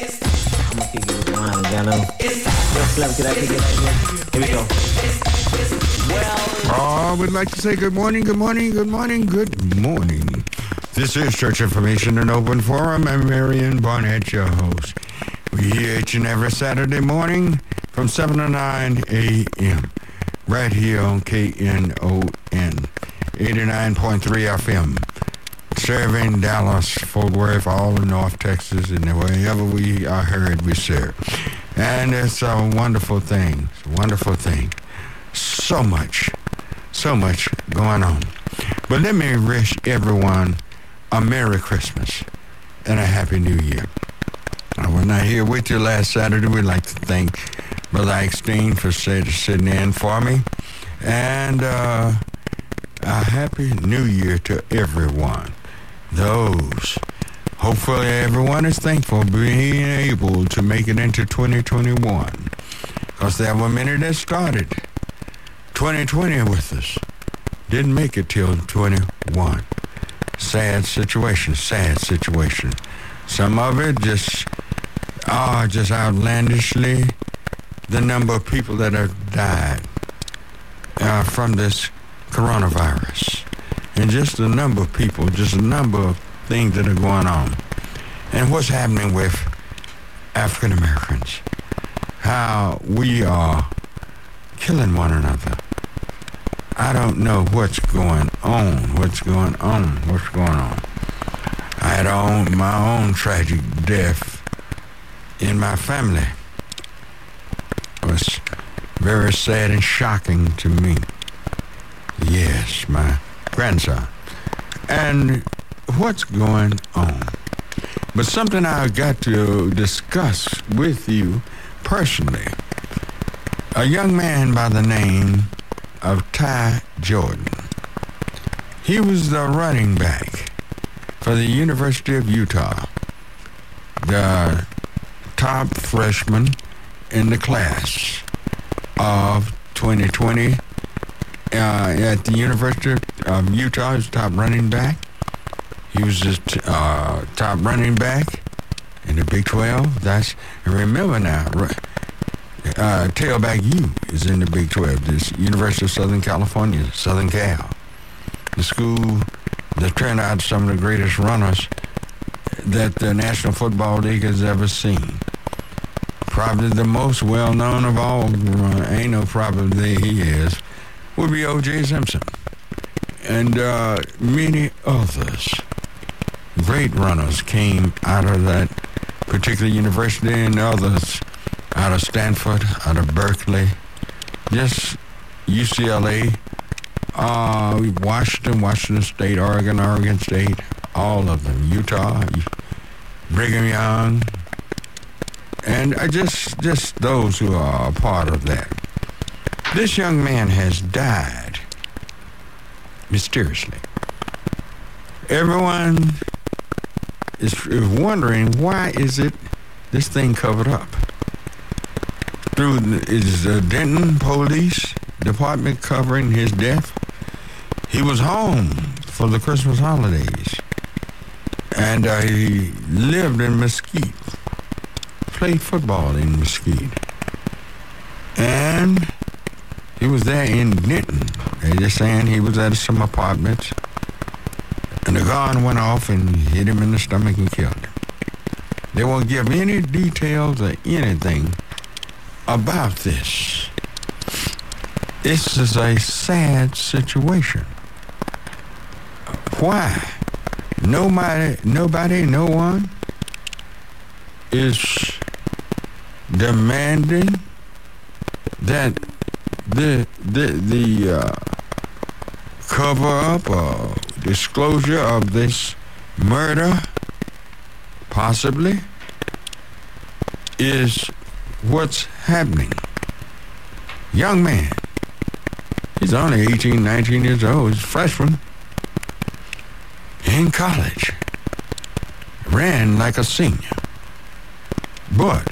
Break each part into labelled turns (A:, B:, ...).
A: I'm gonna kick it with mine, Slim, can I it right here? Here we go.
B: Oh, I would like to say good morning, good morning, good morning, good morning. This is Church Information and Open Forum. I'm Marion Barnett, your host. We each and every Saturday morning from 7 to 9 a.m. right here on KNON 89.3 FM. Serving Dallas, Fort Worth, all of North Texas, and wherever we are heard, we serve. And it's a wonderful thing. It's a wonderful thing. So much, so much going on. But let me wish everyone a Merry Christmas and a Happy New Year. I was not here with you last Saturday. We'd like to thank Brother Eckstein for sit- sitting in for me. And uh, a Happy New Year to everyone. Those. Hopefully everyone is thankful being able to make it into 2021. Because there were minute that started 2020 with us. Didn't make it till 21. Sad situation, sad situation. Some of it just are just outlandishly the number of people that have died uh, from this coronavirus. And just the number of people, just the number of things that are going on. And what's happening with African Americans. How we are killing one another. I don't know what's going on, what's going on, what's going on. I had own, my own tragic death in my family. It was very sad and shocking to me. Yes, my grandson. And what's going on? But something I got to discuss with you personally. A young man by the name of Ty Jordan. He was the running back for the University of Utah, the top freshman in the class of 2020 uh, at the University of Utah. He was top running back. He was the uh, top running back in the Big 12. That's remember now, uh, tailback U is in the Big 12. This University of Southern California, Southern Cal, the school that turned out some of the greatest runners that the National Football League has ever seen. Probably the most well-known of all, uh, ain't no probably he is, would be O.J. Simpson. And uh, many others, great runners came out of that particular university and others out of Stanford, out of Berkeley, just UCLA, uh, Washington, Washington State, Oregon, Oregon State, all of them, Utah, Brigham Young, and I just just those who are a part of that. This young man has died mysteriously. Everyone is wondering why is it this thing covered up? Through is the Denton Police Department covering his death? He was home for the Christmas holidays, and uh, he lived in Mesquite, played football in Mesquite, and he was there in Denton. They're just saying he was at some apartments, and the gun went off and hit him in the stomach and killed him. They won't give any details or anything about this. This is a sad situation. Why? Nobody, nobody, no one is demanding that the the the uh, cover up or disclosure of this murder, possibly, is what's happening. Young man, he's only 18, 19 years old. He's a freshman in college. Ran like a senior. But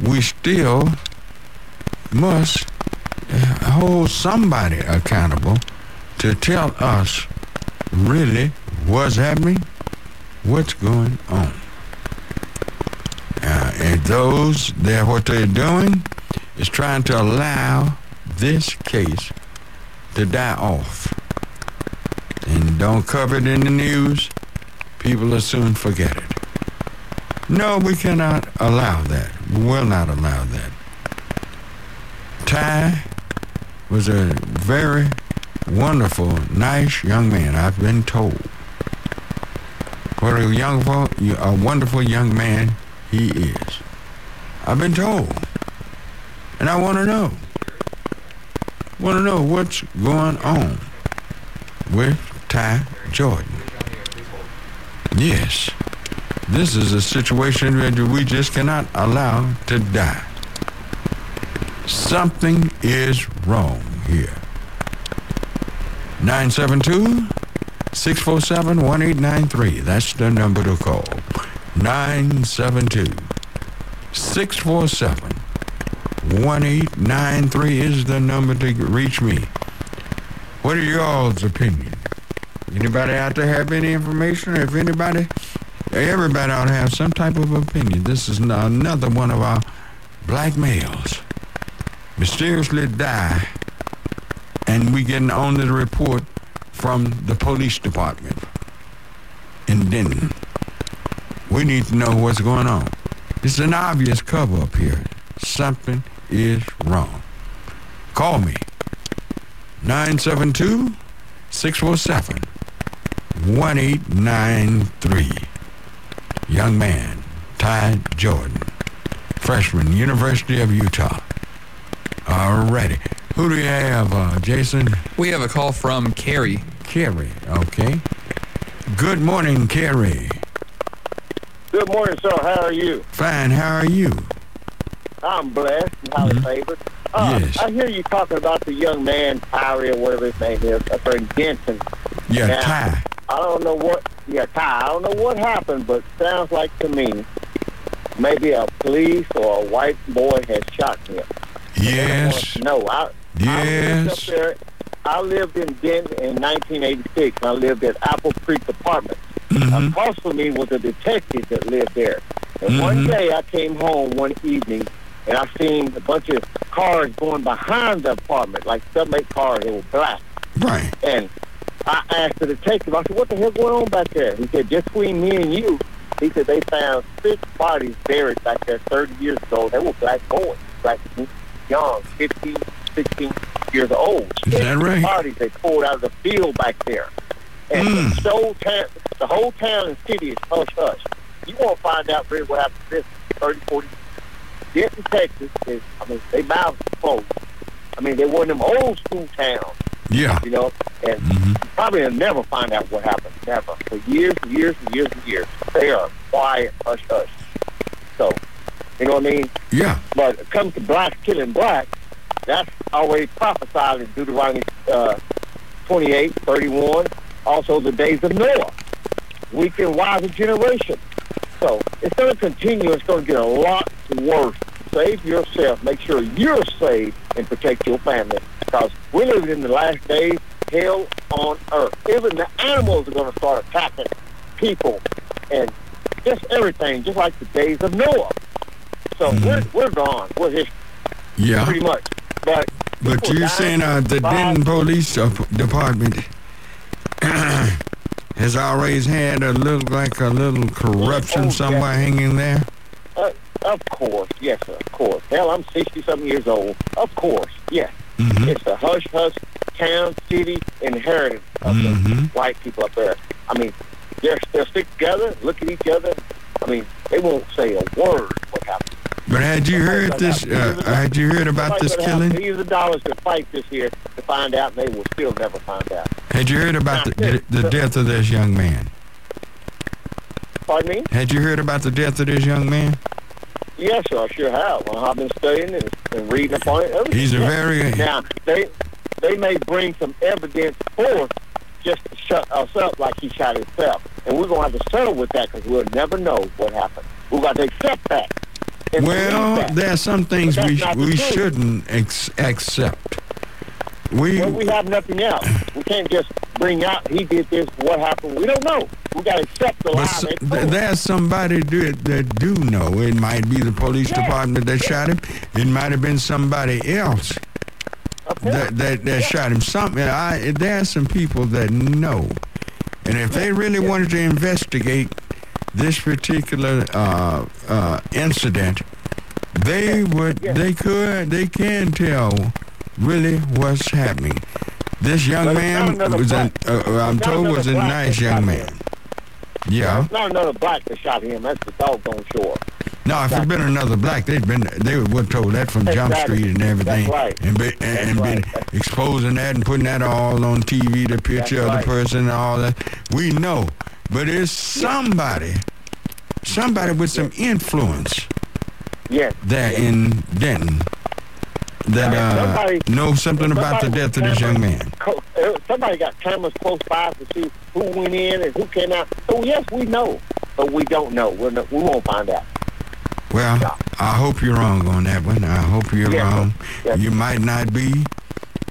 B: we still must hold somebody accountable to tell us really what's happening, what's going on. Uh, those that what they're doing is trying to allow this case to die off. And don't cover it in the news. People will soon forget it. No, we cannot allow that. We will not allow that. Ty was a very wonderful, nice young man, I've been told. What a young, a wonderful young man he is. I've been told. And I want to know. Want to know what's going on with Ty Jordan. Yes. This is a situation that we just cannot allow to die. Something is wrong here. 972 647 1893. That's the number to call. 972 647 1893 is the number to reach me. What are y'all's opinion? Anybody out there have any information? If anybody, everybody ought to have some type of opinion. This is another one of our black males mysteriously die and we getting only the report from the police department in Denton. We need to know what's going on. It's an obvious cover up here. Something is wrong. Call me. 972 647 1893. Young man, Ty Jordan, freshman, University of Utah. Alrighty. Who do you have, uh, Jason?
C: We have a call from Carrie.
B: Carrie, okay. Good morning, Carrie.
D: Good morning, sir. How are you?
B: Fine. How are you?
D: I'm blessed and highly mm-hmm. favored. Uh,
B: yes.
D: I hear you talking about the young man, Tyree, or whatever his name is, up there in Denton.
B: Yeah, now, Ty.
D: I don't know what, yeah, Ty. I don't know what happened, but sounds like to me maybe a police or a white boy has shot him.
B: Yes.
D: No, I,
B: yes.
D: I lived, there, I lived in Denton in 1986. I lived at Apple Creek Apartments. Mm-hmm. Across from me was a detective that lived there. And mm-hmm. one day I came home one evening and I seen a bunch of cars going behind the apartment, like seven, eight cars. They were black.
B: Right.
D: And I asked the detective, I said, what the hell going on back there? He said, just between me and you, he said they found six bodies buried back there 30 years ago. They were black boys, black young, 15, 16 years old.
B: Is that right?
D: Parties they pulled out of the field back there. And mm. the, whole town, the whole town and city is hush hush. You won't find out really what happened to this 30, 40 Denton, Texas is, I mean, they mouths closed. I mean, they were in them old school towns.
B: Yeah.
D: You know, and mm-hmm. probably will never find out what happened. Never. For years and years and years and years. They are quiet, hush, hush. So, you know what I mean?
B: Yeah.
D: But it comes to blacks killing black, that's already prophesied in Deuteronomy uh, 28, 31. Also, the days of Noah. Weak and wiser generation. So, it's going to continue. It's going to get a lot worse. Save yourself. Make sure you're safe and protect your family. Because we're living in the last days, hell on earth. Even the animals are going to start attacking people and just everything, just like the days of Noah. So mm-hmm. we're, we're gone. We're history.
B: Yeah.
D: Pretty much. But
B: but you're saying uh, the Denton Police Department has always had a little, like a little corruption oh, somewhere hanging there?
D: Uh, of course, yes, sir, of course. Hell, I'm 60-something years old. Of course, yes. Mm-hmm. It's a hush-hush town, city inheritance of mm-hmm. the white people up there. I mean, they're, they'll stick together, look at each other. I mean, they won't say a word what happened.
B: But had you heard this? Uh, had you heard about this killing?
D: Millions of dollars to fight this here to find out, and they will still never find out.
B: Had you heard about the, the, the death of this young man?
D: Pardon me?
B: Had you heard about the death of this young man?
D: Yes, sir, I sure have. Well, I've been studying and, and reading upon it.
B: He's a very
D: now they they may bring some evidence forth just to shut us up like he shot himself, and we're gonna have to settle with that because we'll never know what happened. We're gonna to accept that.
B: Well, there are some things we we shouldn't ex- accept. we
D: Well, we have nothing else. We can't just bring out he did this. What happened? We don't know. We got to accept the
B: but
D: lie.
B: s-
D: they
B: th- there's somebody do, that do know. It might be the police
D: Yeah.
B: department that shot him. It might have been somebody else that that, that shot him. Some I, there are some people that know, and if they really wanted to investigate this particular uh, uh, incident, they would
D: Yeah.
B: they could they can tell really what's happening. This young
D: But
B: man was a, uh, uh, I'm told was a nice young man.
D: him.
B: Yeah.
D: It's not another black that shot him. That's the doggone sure.
B: No, if it'd been another black, they'd been they would have told that from Jump
D: Exactly.
B: Street and everything,
D: right.
B: and be, and, and been
D: right.
B: exposing that and putting that all on TV, the picture
D: That's
B: of
D: right.
B: the person and all that. We know, but it's somebody, somebody with some influence
D: Yes.
B: there in Denton that uh,
D: Somebody-
B: knows something about the death of this young man.
D: Co- uh, somebody got cameras close by to see who went in and who came out. So yes, we know, but we don't know. We're not, we won't find out.
B: Well,
D: Yeah.
B: I hope you're wrong on that one. I hope you're
D: Yes,
B: wrong.
D: Yes.
B: You might not be,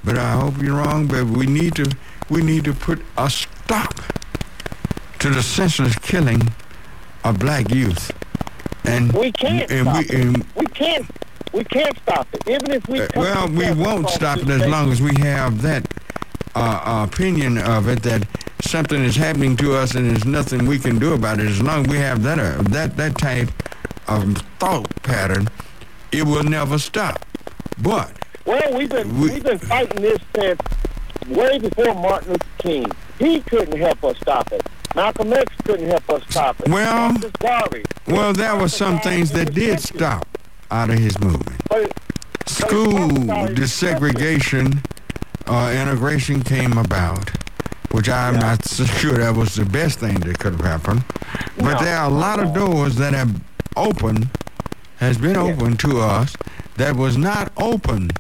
B: but I hope you're wrong. But we need to we need to put a stop to the senseless killing of black youth. And
D: We can't
B: and
D: stop
B: we
D: it.
B: and,
D: We can't. We can't stop it. Even if we.
B: uh, well, we won't stop it as long as we have that uh, opinion of it that something is happening to us and there's nothing we can do about it. As long as we have that uh, that that type of thought pattern, it will never stop. But
D: Well, we've been
B: we,
D: have been fighting this since way before Martin Luther King. He couldn't help us stop it. Malcolm X couldn't help us stop it.
B: Well-. Well, there were some things that did stop out of his movement. School desegregation, uh, integration came about, which I'm not so sure that was the best thing that could have happened. But there are a lot of doors that have opened, has been
D: Yeah.
B: open to us that was not open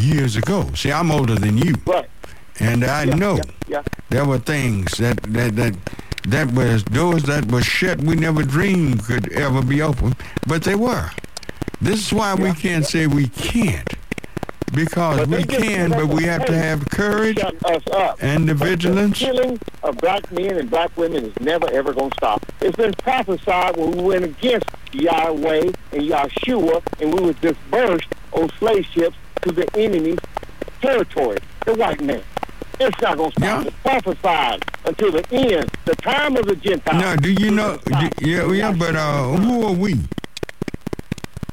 B: years ago. See, I'm older than you,
D: right.
B: And I
D: Yeah,
B: know
D: Yeah,
B: there were things that that that that was doors that were shut we never dreamed could ever be open, but they were. This is why we can't say we can't, because
D: But
B: we can, but we have to have courage
D: us up.
B: and the
D: But
B: vigilance.
D: The killing of black men and black women is never ever going to stop. It's been prophesied when we went against Yahweh and Yahshua and we was dispersed on slave ships to the enemy's territory, the white man. It's not going to stop.
B: Yeah.
D: It's prophesied until the end, the time of the Gentiles.
B: Now, do you know? Do, yeah, yeah, but uh, who are we?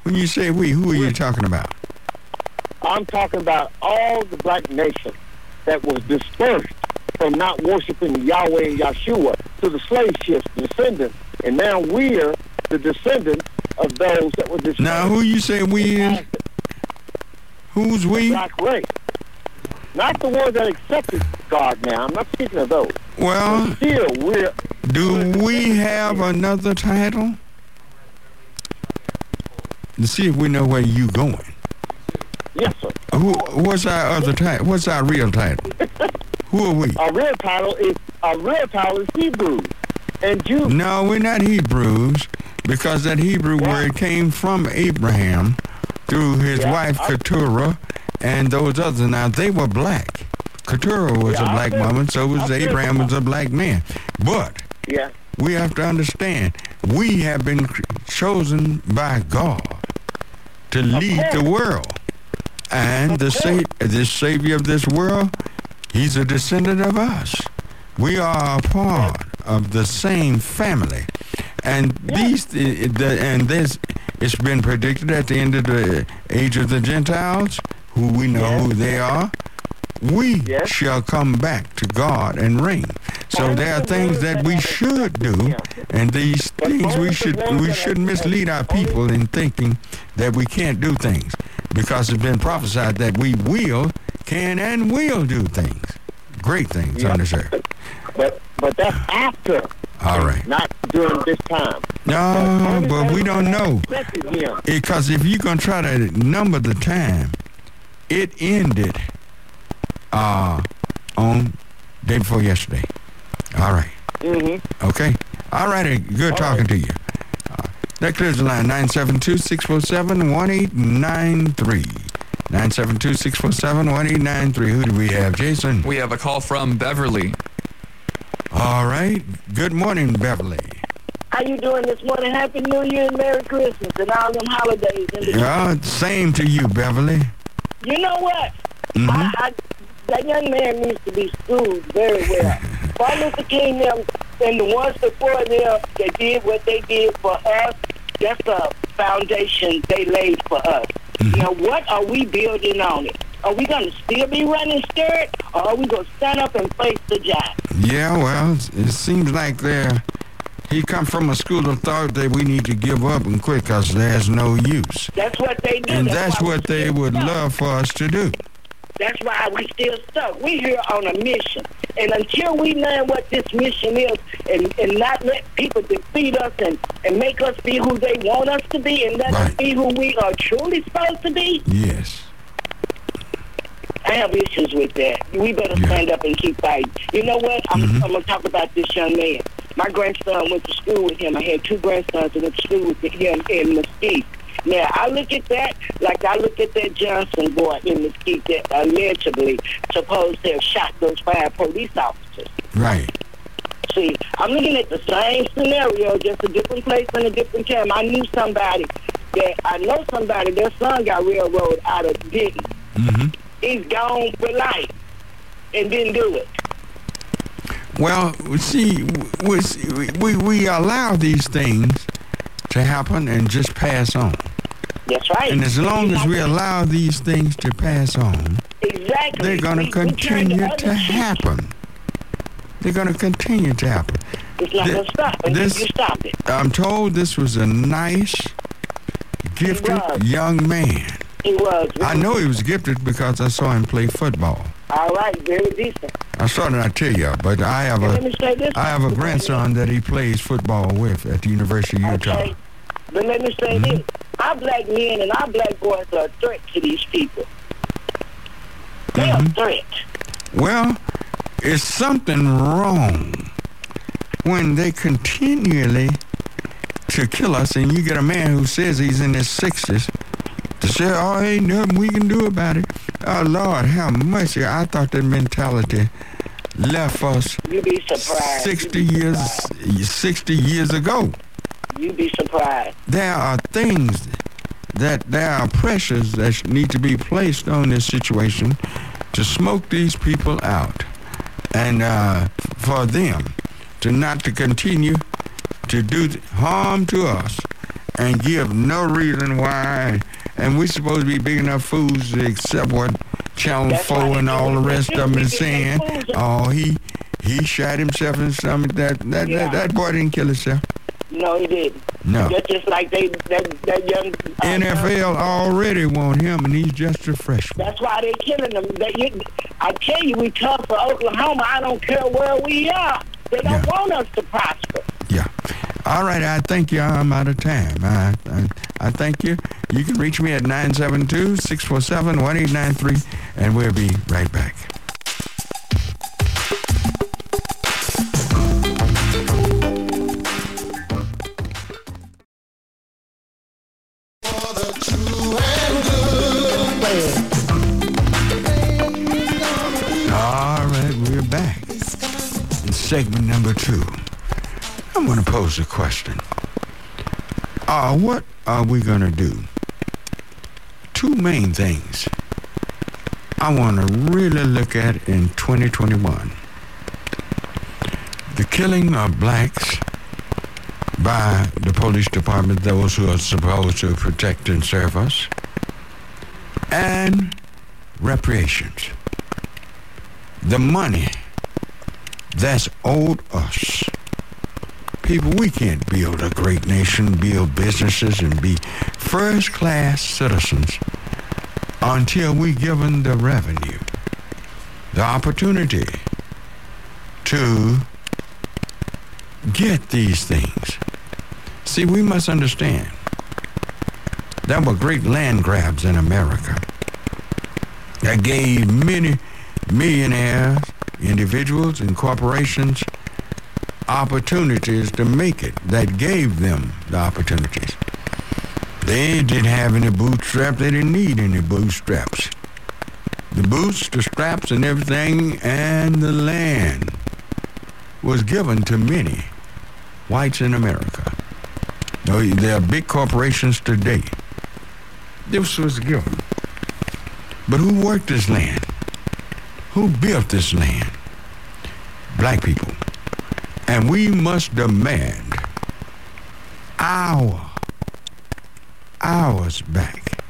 B: When you say we, who are you talking about?
D: I'm talking about all the black nation that was dispersed from not worshiping Yahweh and Yahshua to the slave ships, descendants. And now we're the descendants of those that were dispersed.
B: Now, who you say we is? Who's we?
D: Black race. Not the ones that accepted God now. I'm not speaking of those.
B: Well,
D: Still, we're
B: do we have another title? To see if we know where you going.
D: yes, sir.
B: Who? What's our other title? What's our real title? Who are we?
D: Our real title is our real title is Hebrews and Jews.
B: No, we're not Hebrews because that Hebrew
D: Yeah.
B: word came from Abraham through his
D: Yeah,
B: wife Keturah and those others. Now they were black. Keturah was
D: Yeah,
B: a black woman, so was Abraham was a black man. But
D: Yeah.
B: we have to understand we have been chosen by God to lead the world. And the sa- the savior of this world, he's a descendant of us. We are a part of the same family. And these the, the and this it's been predicted at the end of the age of the Gentiles, who we know
D: Yes.
B: who they are. We
D: Yes.
B: shall come back to God and reign. So there are things that we should do, and these things we should we shouldn't mislead our people in thinking that we can't do things, because it's been prophesied that we will, can, and will do things, great things on this earth.
D: But but that's after.
B: All right.
D: Not during this time.
B: No, but we don't know. Because if you're going to try to number the time, it ended uh, on day before yesterday. All right.
D: Mm-hmm.
B: Okay. All righty. Good
D: All
B: talking to you. Uh, that clears the line 972 647 1893. 972-647-1893. Who do we have, Jason?
C: We have a call from Beverly.
B: All right. Good morning, Beverly.
E: How you doing this morning? Happy New Year and Merry Christmas and all them holidays. In the
B: Yeah, same to you, Beverly.
E: You know what?
B: Mhm.
E: I, I, that young man needs to be schooled very well. Martin Luther King them and the ones before them that did what they did for us, that's a foundation they laid for us. Now, what are we building on it? Are we going to still be running scared, or are we going to stand up and face the giant?
B: Yeah, well, it seems like there he come from a school of thought that we need to give up and quit because there's no use.
E: That's what they do.
B: And that's
E: why
B: what they would
E: stuck.
B: love for us to do.
E: That's why we still stuck. We here on a mission. And until we learn what this mission is and, and not let people defeat us and, and make us be who they want us to be and let us be who we are truly supposed to be,
B: Yes.
E: I have issues with that. We better
B: Yeah.
E: stand up and keep fighting. You know what? I'm, I'm going to talk about this young man. My grandson went to school with him. I had two grandsons that went to school with him in Mesquite. Now, I look at that like I look at that Johnson boy in Mesquite that allegedly supposed to have shot those five police officers.
B: Right.
E: See, I'm looking at the same scenario, just a different place and a different time. I knew somebody that I know somebody. Their son got railroaded out of Denton.
B: hmm
E: He's gone for life and didn't do it.
B: Well, see, we, we, we allow these things to happen and just pass on.
E: That's right.
B: And as long as we allow these things to pass on,
E: exactly,
B: they're going to
E: we turn the
B: continue to happen. They're going to continue to happen.
E: It's not going to stop until you stop it.
B: I'm told this was a nice, gifted young man.
E: He was.
B: I know he was gifted because I saw him play football.
E: All right, very decent.
B: I started not tell you, but I have a
E: me say this.
B: I have a grandson that he plays football with at the University of Utah.
E: Okay. But let me say mm-hmm. this. Our black men and our black boys are a threat to these people. They're a mm-hmm. threat.
B: Well, is something wrong when they continually to kill us, and you get a man who says he's in his sixties to say, "Oh, ain't nothing we can do about it." Oh Lord, how mercy! I thought that mentality left us
E: You be surprised.
B: sixty
E: you be
B: years,
E: surprised.
B: sixty years ago.
E: You'd be surprised.
B: There are things that there are pressures that need to be placed on this situation to smoke these people out and uh, for them to not to continue to do harm to us and give no reason why and we're supposed to be big enough fools to accept what Channel
E: That's
B: 4 and all the rest of them is saying oh he he shot himself in the stomach that that,
E: Yeah.
B: that that boy didn't kill himself
E: No, he didn't.
B: no
E: That's just like they that that young uh,
B: NFL already want him, and he's just a freshman.
E: That's why they're killing them. They, you, I tell you, we tough for Oklahoma. I don't care where we are. They don't
B: Yeah.
E: want us to prosper.
B: Yeah. All right, I thank you. I'm out of time. I, I, I thank you. You can reach me at 972-647-1893, and we'll be right back. All right, we're back. In segment number two, I'm going to pose a question. Uh, what are we going to do? Two main things I want to really look at in 2021. The killing of blacks by the police department, those who are supposed to protect and serve us, and reparations. The money that's owed us. People, we can't build a great nation, build businesses, and be first class citizens until we given the revenue, the opportunity to get these things. See, we must understand there were great land grabs in America that gave many millionaires, individuals, and corporations opportunities to make it, that gave them the opportunities. They didn't have any bootstraps. They didn't need any bootstraps. The boots, the straps, and everything, and the land was given to many whites in America. There are big corporations today. This was given. But who worked this land? Who built this land? Black people. And we must demand our, ours back.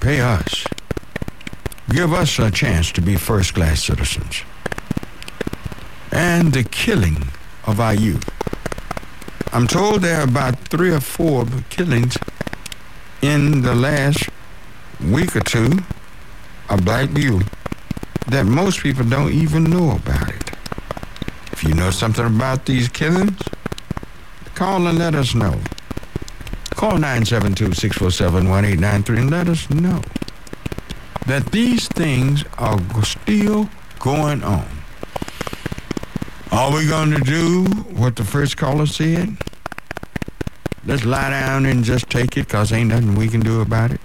B: Pay us. Give us a chance to be first class citizens. And the killing of our youth. I'm told there are about three or four killings in the last week or two of black youth that most people don't even know about it. If you know something about these killings, call and let us know. Call 972-647-1893 and let us know that these things are still going on. Are we going to do what the first caller said? Let's lie down and just take it because ain't nothing we can do about it.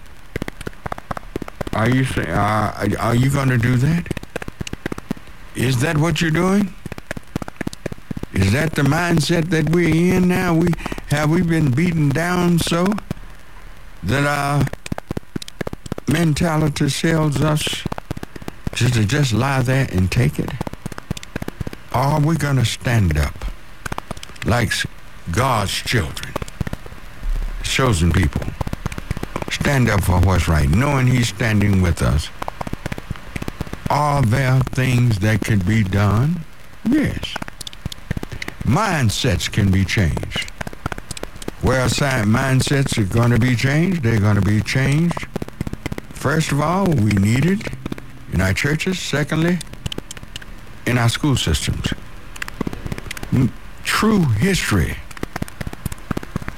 B: Are you uh, are you going to do that? Is that what you're doing? Is that the mindset that we're in now? We have we been beaten down so that our mentality tells us just to just lie there and take it? Or are we to stand up like God's children, chosen people? Stand up for what's right, knowing He's standing with us. Are there things that can be done? Yes. Mindsets can be changed. Where mindsets are going to be changed, they're going to be changed. First of all, we need it in our churches. Secondly, in our school systems. Mm, true history,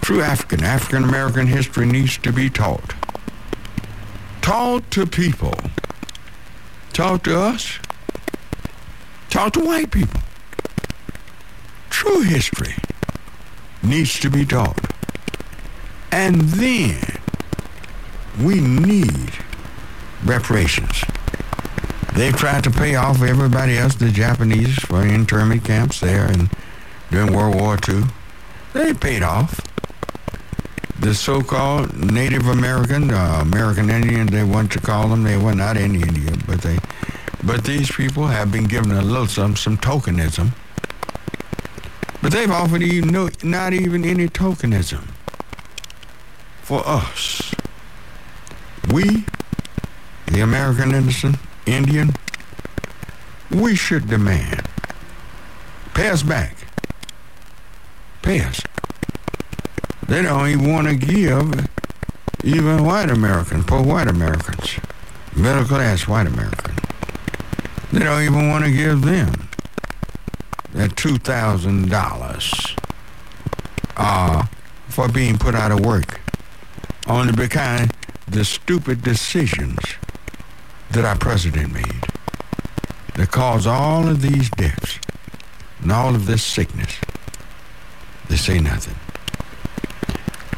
B: true African, African American history needs to be taught. Taught to people. Taught to us. Taught to white people. True history needs to be taught. And then we need reparations. They tried to pay off everybody else, the Japanese, for internment camps there and during World War II. They paid off. The so-called Native American, uh, American Indian, they want to call them. They were not in India, but they, but these people have been given a little some some tokenism. But they've offered even no, not even any tokenism for us. We, the American innocent, Indian, we should demand. Pay us back. Pay us. They don't even want to give even white Americans, poor white Americans, middle class white Americans. They don't even want to give them $2,000 uh, for being put out of work only because the stupid decisions that our president made that caused all of these deaths and all of this sickness. They say nothing.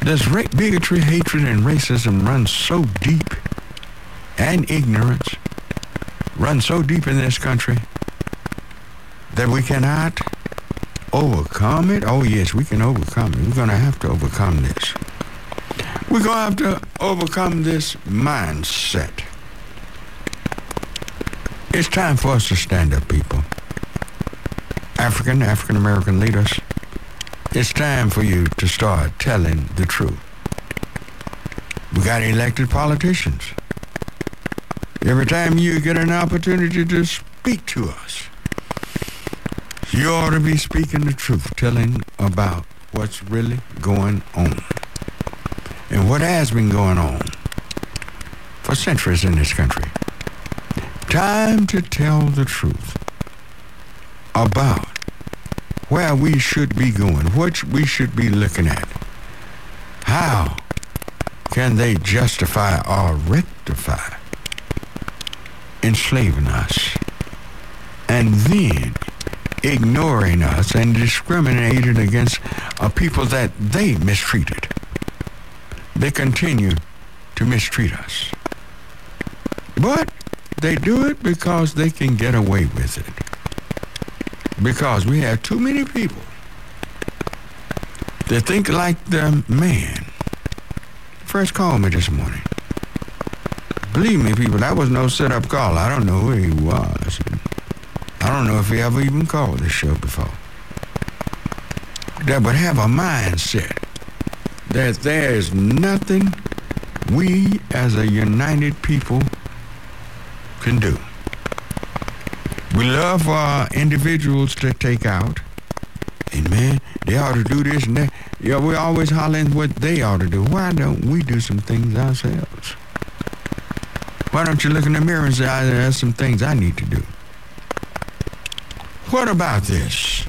B: Does ra- bigotry, hatred, and racism run so deep, and ignorance run so deep in this country that we cannot overcome it? Oh, yes, we can overcome it. We're going to have to overcome this. We're going to have to overcome this mindset it's time for us to stand up, people. African, African American leaders, it's time for you to start telling the truth. We got elected politicians. Every time you get an opportunity to speak to us, you ought to be speaking the truth, telling about what's really going on. And what has been going on for centuries in this country. Time to tell the truth about where we should be going, what we should be looking at. How can they justify or rectify enslaving us? And then ignoring us and discriminating against a people that they mistreated? they continue to mistreat us. But they do it because they can get away with it. Because we have too many people that think like the man. First called me this morning. Believe me, people, that was no set-up call. I don't know who he was. I don't know if he ever even called this show before. That would have a mindset that there is nothing we as a united people can do. We love our individuals to take out. And man, they ought to do this and that. Yeah, we're always hollering what they ought to do. Why don't we do some things ourselves? Why don't you look in the mirror and say, "Ah, there's some things I need to do? What about this?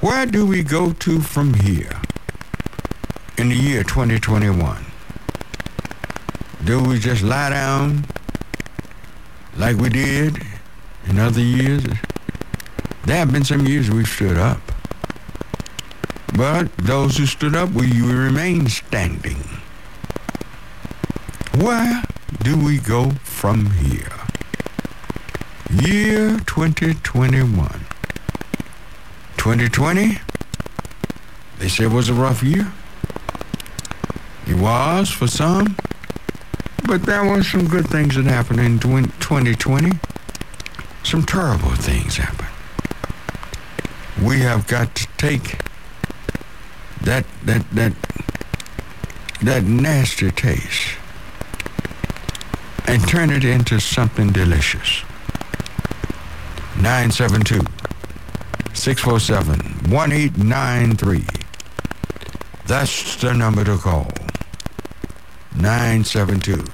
B: Where do we go to from here in the year 2021? Do we just lie down like we did in other years? There have been some years we've stood up. But those who stood up, we remain standing. Where do we go from here? Year 2021. 2020, they said was a rough year. It was for some, but there were some good things that happened in 2020. Some terrible things happened. We have got to take that that that that nasty taste and turn it into something delicious. 972 647 1893. That's the number to call. 972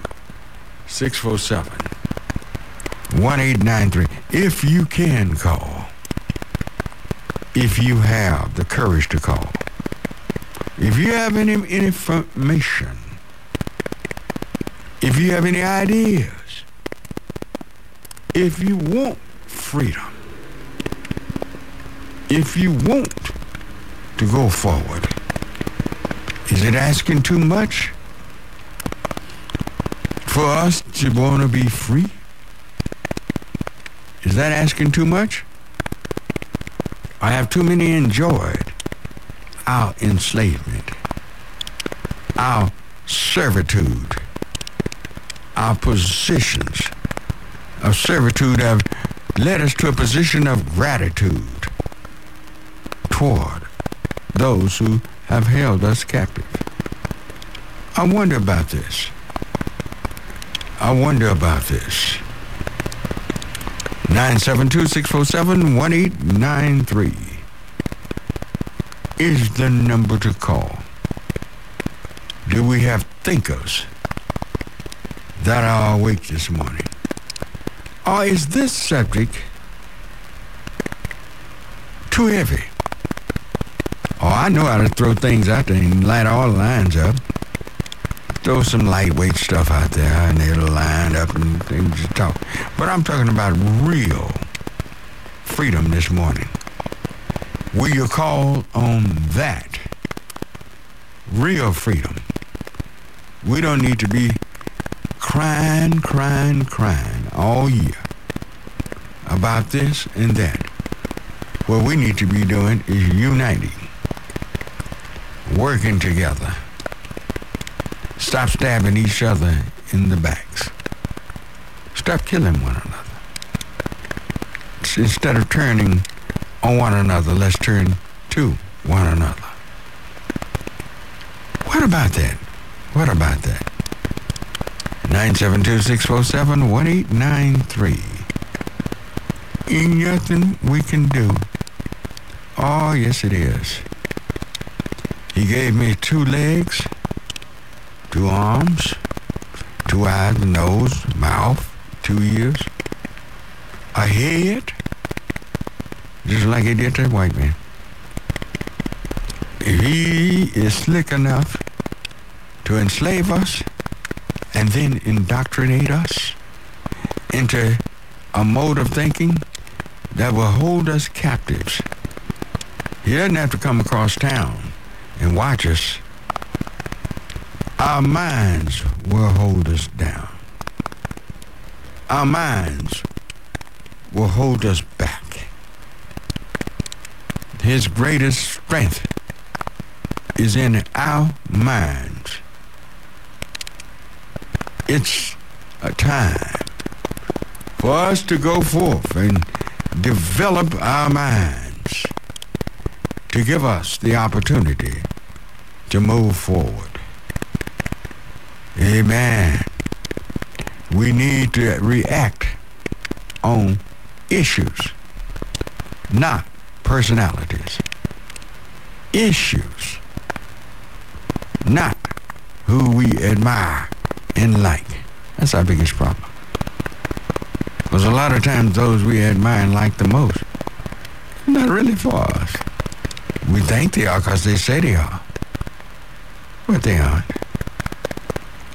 B: 647 1893. If you can call, if you have the courage to call, if you have any information, if you have any ideas, if you want freedom, if you want to go forward, is it asking too much for us to want to be free? Is that asking too much? I have too many enjoyed our enslavement, our servitude, our positions of servitude have led us to a position of gratitude toward those who have held us captive. I wonder about this. I wonder about this. 972-647-1893 is the number to call. Do we have thinkers that are awake this morning? Or is this subject too heavy? Oh, I know how to throw things out there and light all the lines up. Throw some lightweight stuff out there and it'll line up and things just talk. But I'm talking about real freedom this morning. Will you call on that? Real freedom. We don't need to be crying, crying, crying all year about this and that. What we need to be doing is uniting, working together. Stop stabbing each other in the backs. Stop killing one another. Instead of turning on one another, let's turn to one another. What about that? What about that? 972-647-1893. Ain't nothing we can do. Oh, yes it is. He gave me two legs, two arms, two eyes, nose, mouth, two ears, a head, just like he did that white man. If he is slick enough to enslave us and then indoctrinate us into a mode of thinking that will hold us captives. He doesn't have to come across town and watch us. Our minds will hold us down. Our minds will hold us back. His greatest strength is in our minds. It's a time for us to go forth and develop our minds to give us the opportunity to move forward. Amen. We need to react on issues, not personalities. Issues, not who we admire and like. That's our biggest problem. Because a lot of times those we admire and like the most, not really for us. We think they are because they say they are. But they aren't.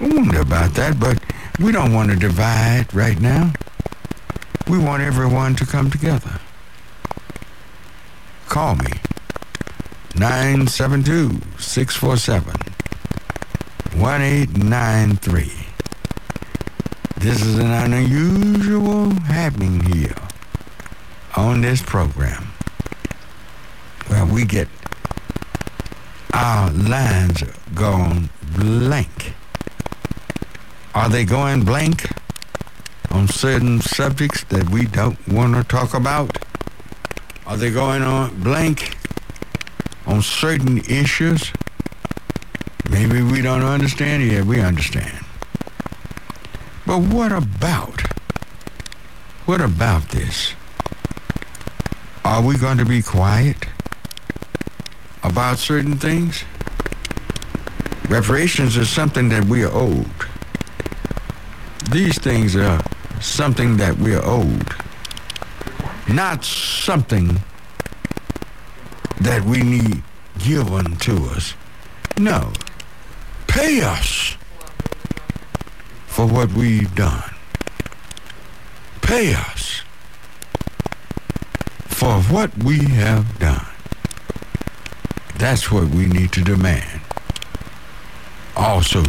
B: I wonder about that, but we don't want to divide right now. We want everyone to come together. Call me. 972-647-1893. This is an unusual happening here on this program where we get our lines gone blank. Are they going blank on certain subjects that we don't want to talk about? Are they going on blank on certain issues? Maybe we don't understand. yet. we understand. But what about? What about this? Are we going to be quiet about certain things? Reparations is something that we are owed. These things are something that we are owed. Not something that we need given to us. No. Pay us for what we've done. Pay us for what we have done. That's what we need to demand. Also,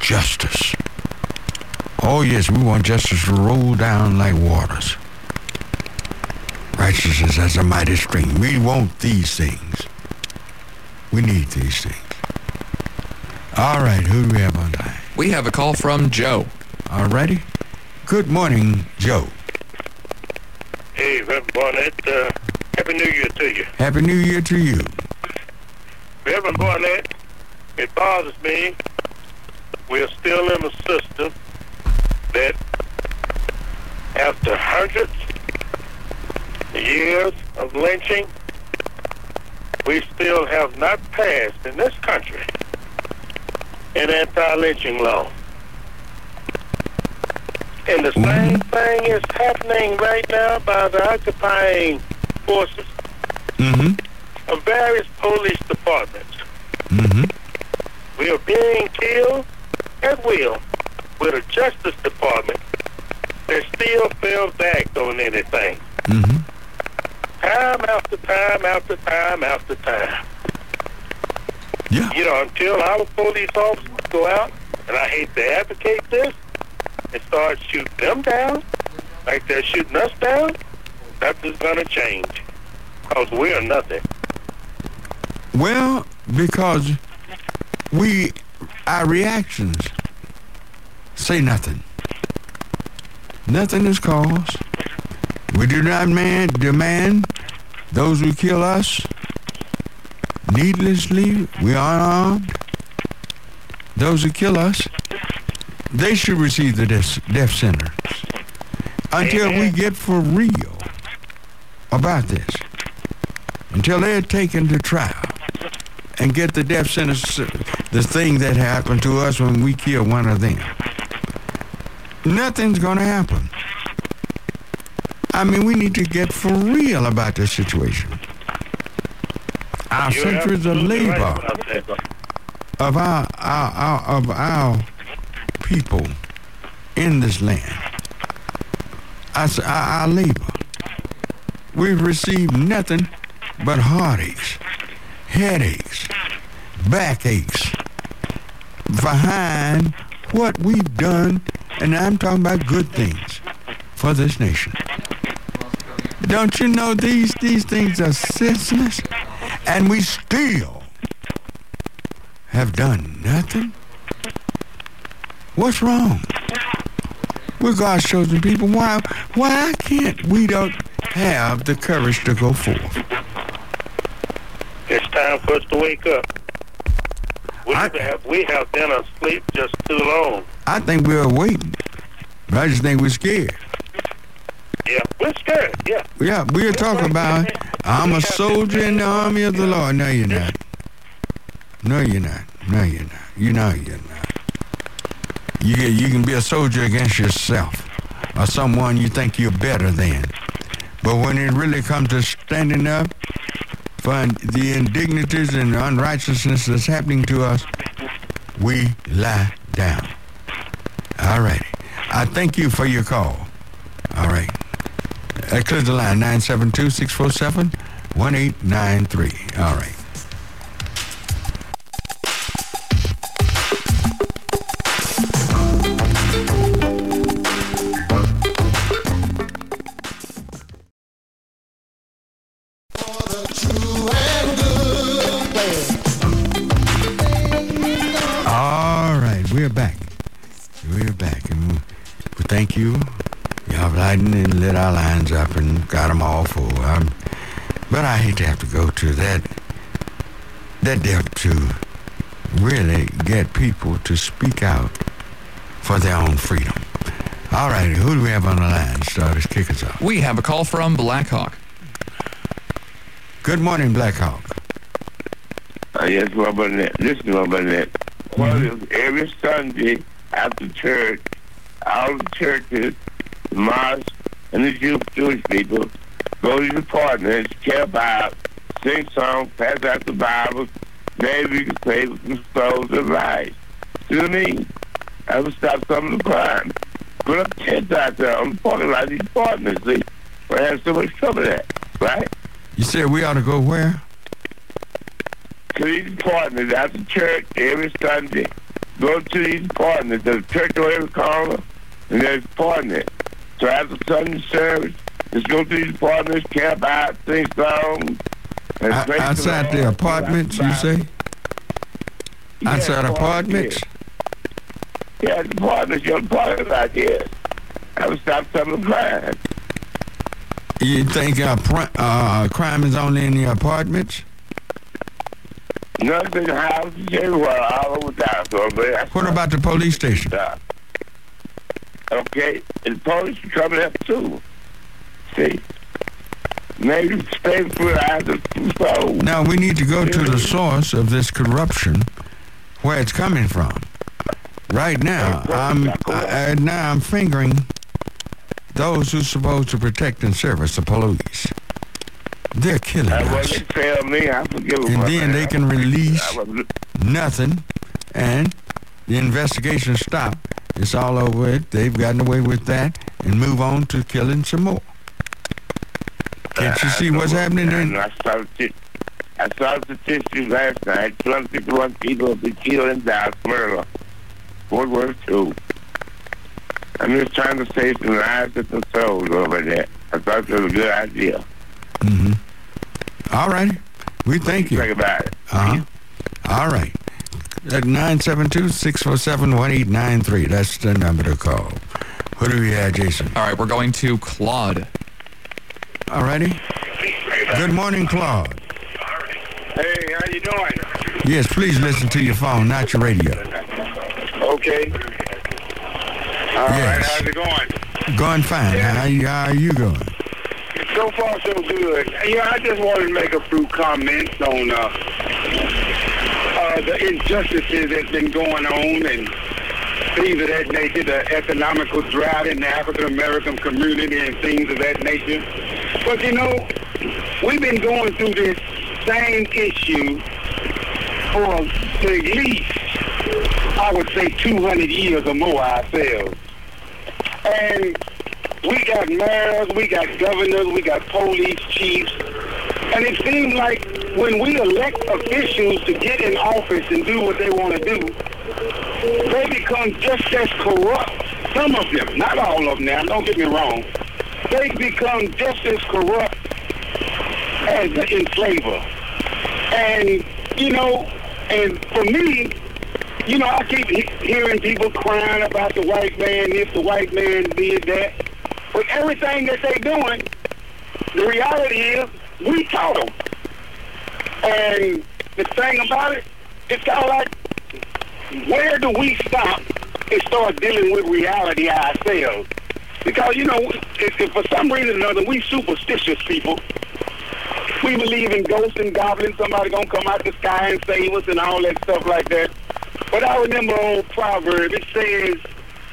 B: justice. Oh, yes, we want justice to roll down like waters. Righteousness as a mighty stream. We want these things. We need these things. All right, who do we have on line?
C: We have a call from Joe.
B: All righty. Good morning, Joe.
F: Hey, Reverend Barnett, uh, Happy New Year to you.
B: Happy New Year to you.
F: Reverend Barnett, it bothers me we're still in a system that after hundreds of years of lynching, we still have not passed in this country an anti-lynching law. And the same thing is happening right now by the occupying forces
B: Mm-hmm.
F: of various police departments.
B: Mm-hmm.
F: We are being killed at will with a Justice Department that still fails to act on anything.
B: Mm-hmm.
F: Time after time after time after time.
B: Yeah.
F: You know, until our police officers go out, and I hate to advocate this, and start shooting them down like they're shooting us down, nothing's going to change. Because we are nothing.
B: Well, because we, our reactions say nothing. Nothing is caused. We do not man, demand those who kill us needlessly, we are armed. Those who kill us, they should receive the death, death sentence until we get for real about this. Until they're taken to trial and get the death sentence, the thing that happened to us when we kill one of them. Nothing's going to happen. I mean, we need to get for real about this situation. Our
F: You're
B: centuries of
F: absolutely right
B: labor of our, our, our of our people in this land. I our, our labor. We've received nothing but heartaches, headaches, backaches, behind what we've done, and I'm talking about good things for this nation. Don't you know these these things are senseless, and we still have done nothing? What's wrong? We're God's chosen people. Why why can't we don't have the courage to go forth?
G: It's time for us to wake up. We
B: I-
G: have we have been asleep just too long.
B: I think we're waiting. I just think we're scared.
G: Yeah, we're scared. Yeah,
B: Yeah, we're talking about I'm a soldier in the army of the Lord. No, you're not. No, you're not. No, you're not. You know you're not. You get, you can be a soldier against yourself or someone you think you're better than. But when it really comes to standing up for the indignities and unrighteousness that's happening to us, we lie down. All righty. I thank you for your call. All right. Uh, clear the line, 972-647-1893. All right. All right, we're back. We're back, and thank you. Y'all lightened and lit our lines up and got them all full. Um, but I hate to have to go to that that depth to really get people to speak out for their own freedom. All right, who do we have on the line? Starters, kick us off.
C: We have a call from Blackhawk.
B: Good morning, Blackhawk.
H: Uh, yes, Robert Burnett. Listen, Robert Burnett. Well,
B: Mm-hmm.
H: every Sunday after church, all the churches, the mosques, and the Jew, Jewish people go to the partners, camp out, sing songs, pass out the Bible, maybe we can save some souls and lives. See what I mean? That would stop some of the crime. Put up tents out there on the parking lot, these partners, see? We have so much trouble there, right?
B: You said we ought to go where?
H: to these partners at the church every Sunday. Go to these partners. There's a church on every corner, and there's partners. So after Sunday service, just go to these partners, camp out, sing songs.
B: outside the apartments, you say?
H: Yeah,
B: Outside apartments?
H: Yeah, the partners, your partners out here. I would stop some of the crime.
B: You think uh, pr- uh, crime is only in the apartments?
H: Nothing houses everywhere, all over town. So, but that's
B: What about the police station?
H: stop. Okay, and the police are coming up too. See? Maybe stay for eyes of two souls.
B: Now we need to go to the source of this corruption, where it's coming from. Right now, I'm uh, now I'm fingering those who's supposed to protect and service the police. They're killing
H: what
B: us.
H: me. I.
B: And then they can release nothing, and the investigation stop. It's all over it. They've gotten away with that and move on to killing some more. Can't you see what's happening there?
H: I saw, statistics last night. 251 people have been killed in Dallas, Maryland. World War II. I'm just trying to save some lives and some souls over there. I thought it was a good idea.
B: Mm-hmm. All right. We thank you.
H: Think about it.
B: Uh-huh. All right. At 972-647-1893. That's the number to call. Who do we have, Jason?
C: All right, we're going to Claude.
B: All righty. Good morning, Claude.
G: Hey, how you doing?
B: Yes, please listen to your phone, not your radio.
G: Okay. All right,
B: Yes.
G: how's it going?
B: Going fine. How, you- how are you going?
G: So far, so good. You know, I just wanted to make a few comments on uh, uh, the injustices that's been going on and things of that nature, the economical drought in the African American community and things of that nature. But you know, we've been going through this same issue for at least, I would say, 200 years or more ourselves. And we got mayors, we got governors, we got police chiefs, and it seems like
I: when we elect officials to get in office and do what they want to do, they become just as corrupt. Some of them, not all of them now, don't get me wrong. They become just as corrupt as the enslaver. And, you know, and for me, you know, I keep he- hearing people crying about the white man if the white man did that. But everything that they're doing, the reality is we taught them. And the thing about it, it's kind of like, where do we stop and start dealing with reality ourselves? Because, you know, if, if for some reason or another, we superstitious people, we believe in ghosts and goblins, somebody gonna come out the sky and save us and all that stuff like that. But I remember old proverb, it says,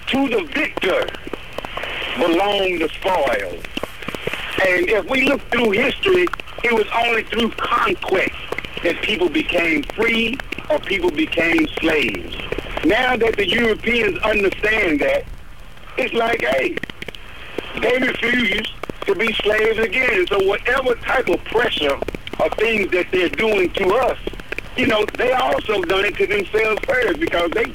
I: to the victor belong the spoils. And if we look through history, it was only through conquest that people became free or people became slaves. Now that the Europeans understand that, it's like, hey, they refuse to be slaves again. So whatever type of pressure or things that they're doing to us, you know, they also done it to themselves first because they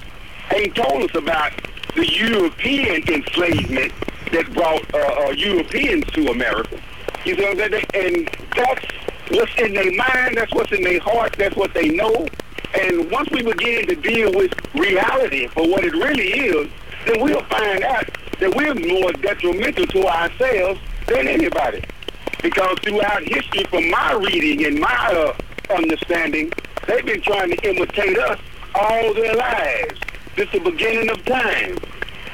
I: ain't told us about the European enslavement that brought uh, uh, Europeans to America. You know, that they, and that's what's in their mind, that's what's in their heart, that's what they know. And once we begin to deal with reality for what it really is, then we'll find out that we're more detrimental to ourselves than anybody. Because throughout history, from my reading and my uh, understanding, they've been trying to imitate us all their lives. This is the beginning of time.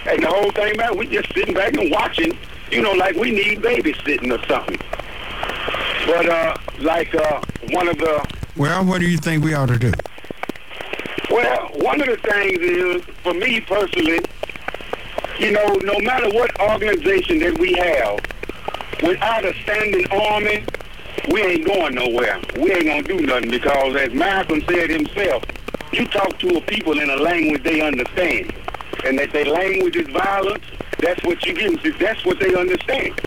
I: And the whole thing about it, we just sitting back and watching, you know, like we need babysitting or something. But uh, like uh, one of the
B: Well, what do you think we ought to do?
I: Well, one of the things is, for me personally, you know, no matter what organization that we have, without a standing army, we ain't going nowhere. We ain't gonna do nothing because, as Malcolm said himself, you talk to a people in a language they understand, and that their language is violence. That's what you them. That's what they understand.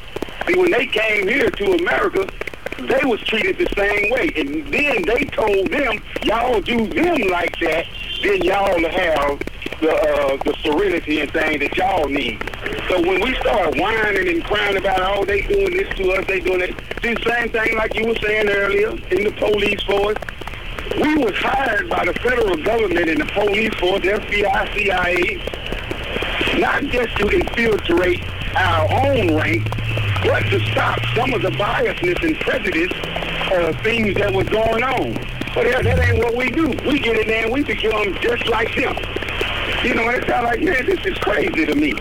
I: See, when they came here to America, they was treated the same way. And then they told them, y'all do them like that, then y'all have the uh, the serenity and thing that y'all need. So when we start whining and crying about, oh, they doing this to us, they doing it, see, same thing like you were saying earlier in the police force. We was hired by the federal government and the police force, FBI, CIA, not just to infiltrate our own ranks, but to stop some of the biasness and prejudice uh, things that was going on. But that, that ain't what we do. We get in there and we become just like them. You know, it's kind of like, man, this is crazy to me.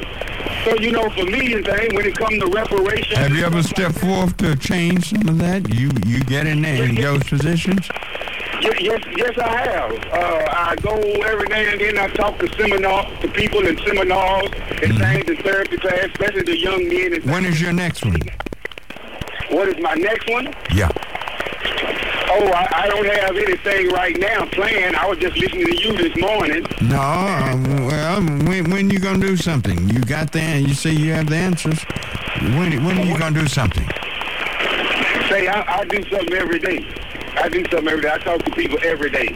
I: So, you know, for me thing, when it comes to reparations...
B: Have you ever stepped forth to change some of that? You you get in there in those positions?
I: Yes, yes, yes, I have. Uh, I go every now and then. I talk to seminars, to people in seminars and things in therapy class, especially the young men. And
B: When is your next one?
I: what is my next one?
B: Yeah.
I: Oh, I, I don't have anything right now planned. I was just listening to you this morning.
B: No, um, well, when when you gonna do something? You got the you say you have the answers. When when are you gonna do something?
I: Say, I, I do something every day. I do something every day. I talk to people every day.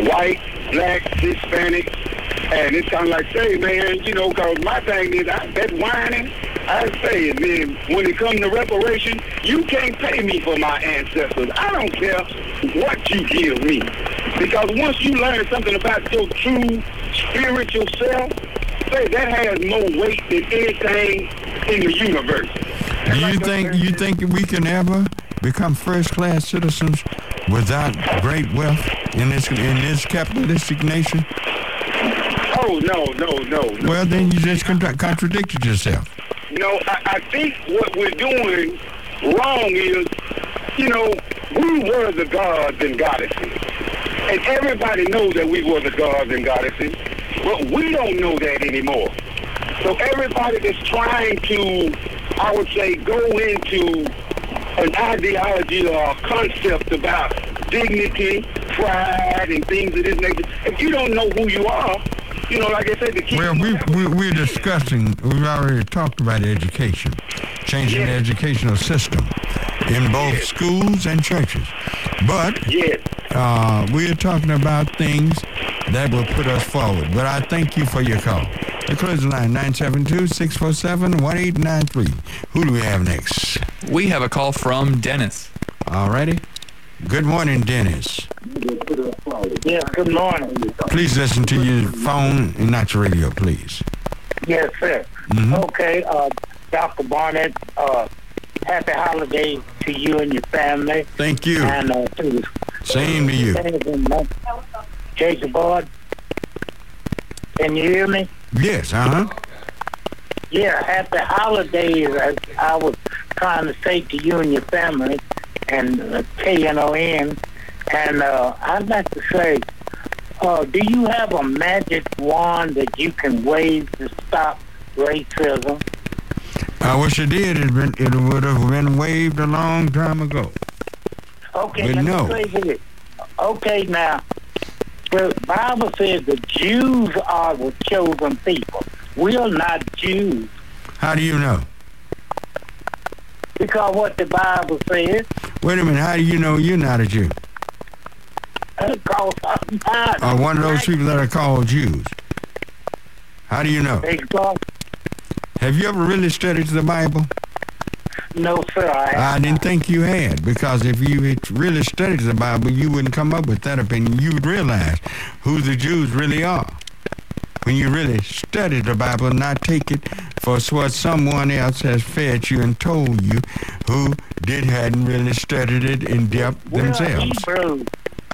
I: White, black, Hispanic. And it's kind of like, say, man, you know, because my thing is, I, that whining, I say, and then when it comes to reparation, you can't pay me for my ancestors. I don't care what you give me. Because once you learn something about your true spiritual self, say, that has more weight than anything in the universe.
B: Do you think you think we can ever become first class citizens without great wealth in this in this capitalistic nation?
I: Oh, no, no, no, no.
B: Well, then you just contra- contradicted yourself.
I: No, I, I think what we're doing wrong is, you know, we were the gods and goddesses. And everybody knows that we were the gods and goddesses, but we don't know that anymore. So everybody that's trying to, I would say, go into an ideology or a concept about dignity, pride, and things of this nature, if you don't know who you are, you know, like I said, the key
B: Well, we, we we're discussing. We've already talked about education. changing the educational system in both schools and churches. But
I: Yes.
B: uh, we are talking about things that will put us forward. But I thank you for your call. The closing line 972-647-1893. Who do we have next?
C: We have a call from Dennis.
B: Alrighty. Good morning, Dennis.
J: Yes, good morning.
B: Please listen to your phone and not your radio, please.
J: Yes, sir.
B: Mhm.
J: Okay, uh, Dr. Barnett, uh, happy holidays to you and your family.
B: Thank you.
J: And uh, to the
B: Same to you.
J: Jason Bard, can you hear me?
B: Yes, uh-huh.
J: Yeah, happy holidays. I, I was trying to say to you and your family, and uh, KNON. And uh, I'd like to say, uh, do you have a magic wand that you can wave to stop racism?
B: I wish it did. It, been, it would have been waived a long time ago.
J: Okay,
B: But
J: let
B: no.
J: me say this. Okay, now, the Bible says the Jews are the chosen people. We are not Jews
B: How do you know?
J: because what the Bible says.
B: Wait a minute. How do you know you're not a Jew?
J: Because I'm not.
B: Or one of those people that are called Jews? How do you know?
J: Because,
B: Have you ever really studied the Bible?
J: no, sir. I,
B: I didn't think you had, because if you had really studied the Bible, you wouldn't come up with that opinion. You would realize who the Jews really are. When you really study the Bible and not take it for what someone else has fed you and told you who did hadn't really studied it in depth
J: we're
B: themselves.
J: Hebrews,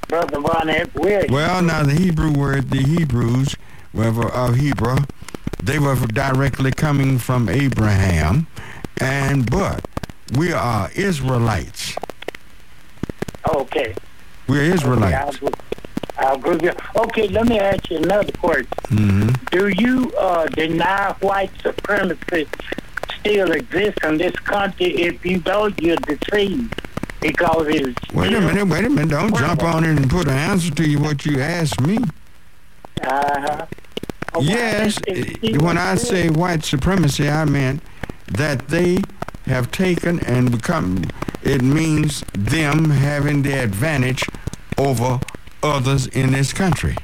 J: Brother Barnett. We're
B: Well, now the Hebrew word, the Hebrews were of uh, Hebrew, they were directly coming from Abraham, and but we are Israelites.
J: okay.
B: We're Israelites.
J: I'll, I'll agree with. Okay, let me ask you another question.
B: hmm
J: Do you uh, deny white supremacy still exists in this country? If you don't, you're deceived because it's
B: Wait a minute, wait a minute. Don't jump on it and put an answer to you what you asked me.
J: Uh-huh.
B: Yes, eh, when I say white supremacy, I meant that they have taken and become, it means them having the advantage over others in this country.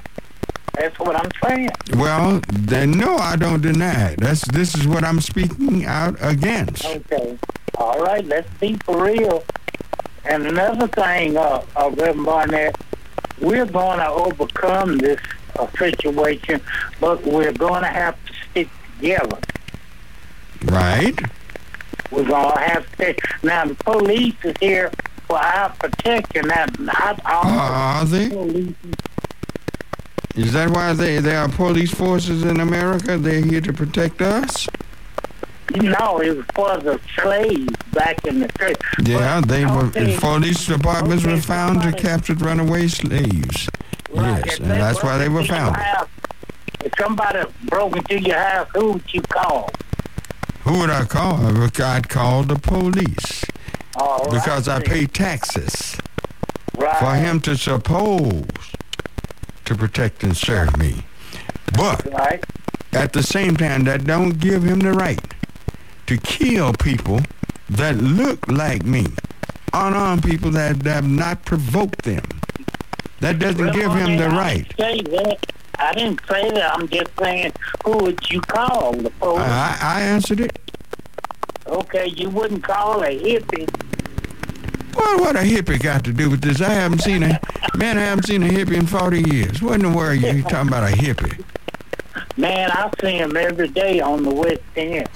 J: That's what I'm saying.
B: Well, then no, I don't deny it. That's this is what I'm speaking out against.
J: Okay. All right, let's be for real. And another thing, uh, uh Reverend Barnett, we're going to overcome this uh, situation, but we're going to have to stick together.
B: Right?
J: We're going to have to. Now, the police is here for our protection. Now, not all
B: Are they? Is that why they there are police forces in America? They're here to protect us?
J: No, it was for the slaves back in the day.
B: Yeah,
J: But,
B: they were. Police departments were found to
J: somebody-
B: capture runaway slaves.
J: right,
B: Yes, and that's why they were found.
J: house, If somebody broke into your house, who would you call?
B: Who would I call? I'd call the police Oh,
J: All right,
B: because I pay taxes
J: right.
B: for him to suppose to protect and serve me. But
J: Right.
B: at the same time, that don't give him the right to kill people that look like me, unarmed people that have not provoked them. That doesn't give him the
J: I
B: right.
J: didn't. I didn't say that. I'm just saying, who would you call? The police?
B: I, I answered it.
J: Okay, you wouldn't call a hippie.
B: Well, what a hippie got to do with this? I haven't seen a man. I haven't seen a hippie in forty years. What in the world are you talking about a hippie?
J: Man, I see him every day on the West End.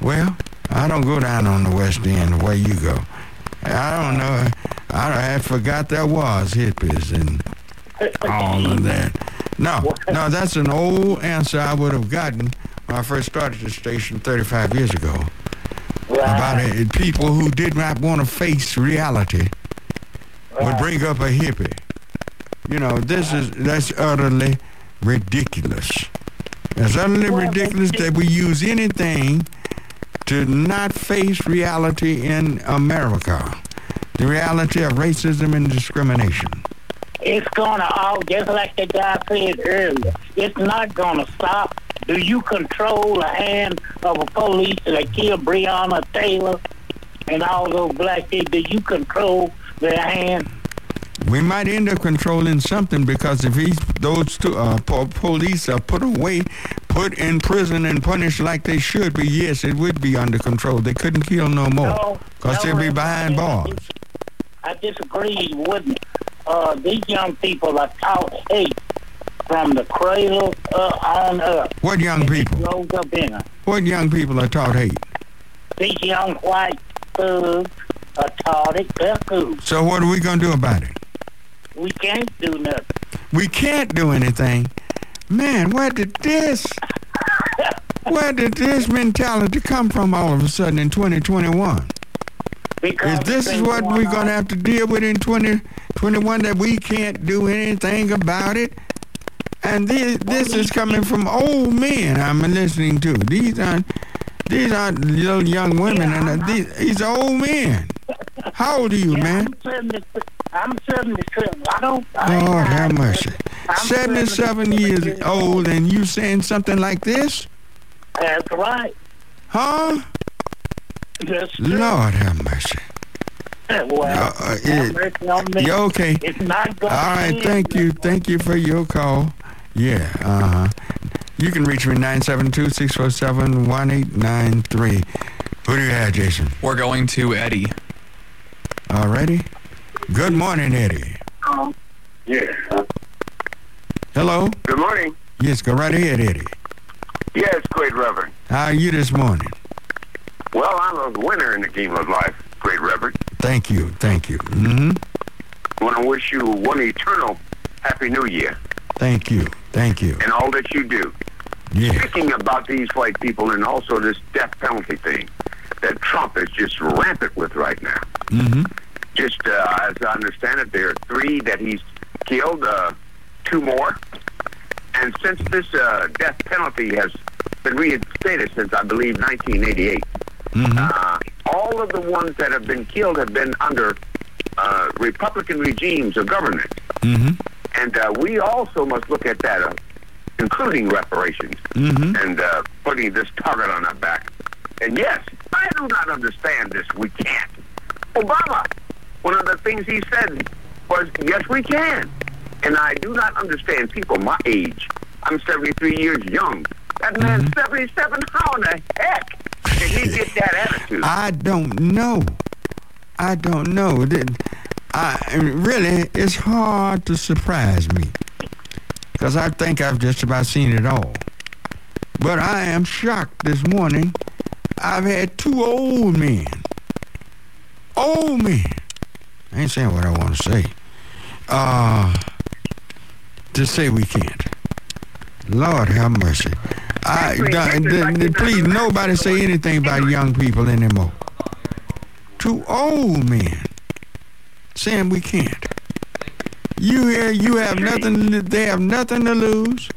B: Well, I don't go down on the West End the way you go. I don't know. I, I forgot there was hippies and all of that. No, no, that's an old answer I would have gotten when I first started the station 35 years ago. About it, people who did not want to face reality would bring up a hippie. You know, this is that's utterly ridiculous. It's utterly ridiculous that we use anything to not face reality in America. The reality of racism and discrimination.
J: It's gonna all just like the guy said earlier. It's not gonna stop Do you control the hand of a police that killed Breonna Taylor and all those black people? Do you control their hand?
B: We might end up controlling something because if he's, those two uh, po- police are put away, put in prison and punished like they should be, yes, it would be under control. They couldn't kill no more because
J: no,
B: they'd be behind bars.
J: I disagree. Wouldn't. Uh, these young people are taught hate from the cradle uh, on up.
B: What young people?
J: Grows up in them.
B: What young people are taught hate?
J: These young white thugs are taught it. They're cool.
B: So what are we going to do about it?
J: We can't do nothing.
B: We can't do anything. Man, where did this, where did this mentality come from all of a sudden in 2021?
J: Because
B: Is this is what we're going to have to deal with in 2021 that we can't do anything about it? And this, this is coming from old men I'm listening to. These aren't, these aren't little young women, and uh, these, these are old men. How old are you,
J: Yeah,
B: man?
J: I'm 70, I'm 77. I don't. I
B: Lord have mercy.
J: I'm
B: 77 years old, and you saying something like this?
J: That's right.
B: Huh?
J: That's true.
B: Lord have mercy.
J: Well,
B: Uh, uh,
J: have
B: it-
J: mercy on me.
B: Okay?
J: It's not going
B: All right, thank you. Thank you for your call. Yeah, uh-huh. You can reach me 972-647-1893. Who do you have, Jason?
C: We're going to Eddie.
B: Alrighty. Good morning, Eddie.
K: Yes.
B: Hello?
K: Good morning.
B: Yes, go right ahead, Eddie.
K: Yes, great Reverend.
B: How are you this morning?
K: Well, I'm a winner in the game of life, great Reverend.
B: Thank you, thank you. Mm-hmm.
K: I want to wish you one eternal Happy New Year
B: Thank you, thank you.
K: and all that you do.
B: Yeah,
K: Speaking about these white people and also this death penalty thing that Trump is just rampant with right now.
B: mm-hmm.
K: Just uh, as I understand it, there are three that he's killed, uh, two more. And since this uh, death penalty has been reinstated since, I believe, 1988,
B: Mm-hmm.
K: uh, all of the ones that have been killed have been under uh, Republican regimes of government.
B: Mm-hmm.
K: And uh, we also must look at that, uh, including reparations
B: Mm-hmm.
K: and uh, putting this target on our back. And yes, I do not understand this. We can't. Obama, one of the things he said was, yes, we can. And I do not understand people my age. I'm 73 years young. That man's 77. How in the heck did he get that attitude?
B: I don't know. I don't know. I really, it's hard to surprise me because I think I've just about seen it all. But I am shocked this morning. I've had two old men, old men. I ain't saying what I want to say. Uh, to say we can't. Lord have mercy. I, d- d- d- please, nobody say anything about young people anymore. Two old men saying we can't. You here, you have nothing. They have nothing to lose.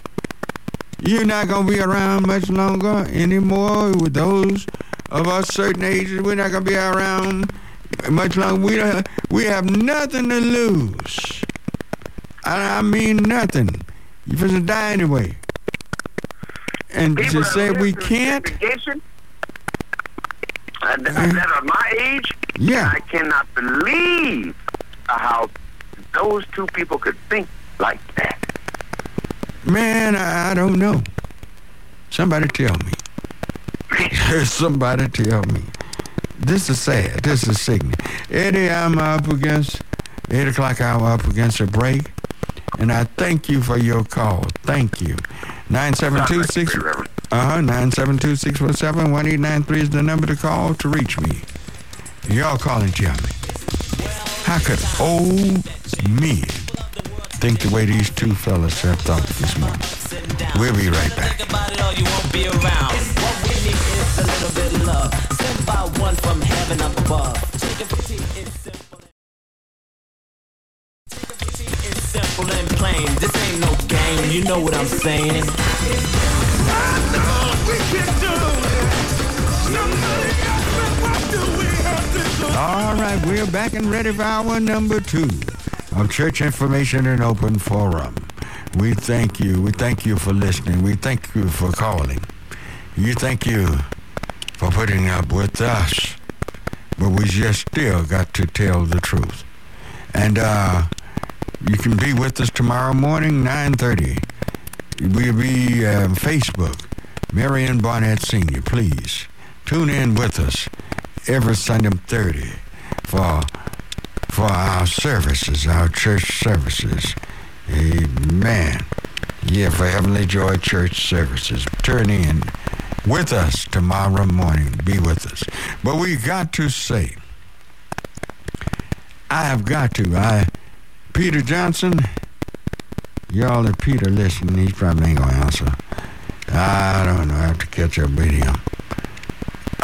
B: You're not gonna be around much longer anymore. With those of us certain ages, we're not gonna be around much longer. We don't, we have nothing to lose. I, I mean nothing. You're supposed to die anyway. And
K: People
B: to say we can't,
K: uh, th- that are my age,
B: yeah.
K: I cannot believe how those two people could think like that.
B: Man, I, I don't know. Somebody tell me. Somebody tell me. This is sad. This is sickening. Eddie, I'm up against 8 o'clock hour up against a break. And I thank you for your call. Thank you. 9726
K: Reverend.
B: uh-huh, 972-647-1893 is the number to call to reach me. Y'all call and tell me. How could old men think the way these two fellas have thought this morning? We'll be right back.
A: Think about it or you won't be around. What we need is a little bit of love. Sent by one from heaven up above. Take a tea, it's simple. Take a tea, it's simple and plain. This ain't no game, you know what I'm saying.
B: All right, we're back and ready for hour number two of Church Information and Open Forum. We thank you. We thank you for listening. We thank you for calling. You thank you for putting up with us. But we just still got to tell the truth. And uh, you can be with us tomorrow morning, 9.30. We'll be on Facebook, Marion Barnett Sr., please. Tune in with us every Sunday 30 for, for our services, our church services. Amen. Yeah, for Heavenly Joy Church services. Turn in with us tomorrow morning. Be with us. But we got to say, I have got to. I, Peter Johnson, y'all that Peter listening, he probably ain't gonna answer. I don't know. I have to catch up with him.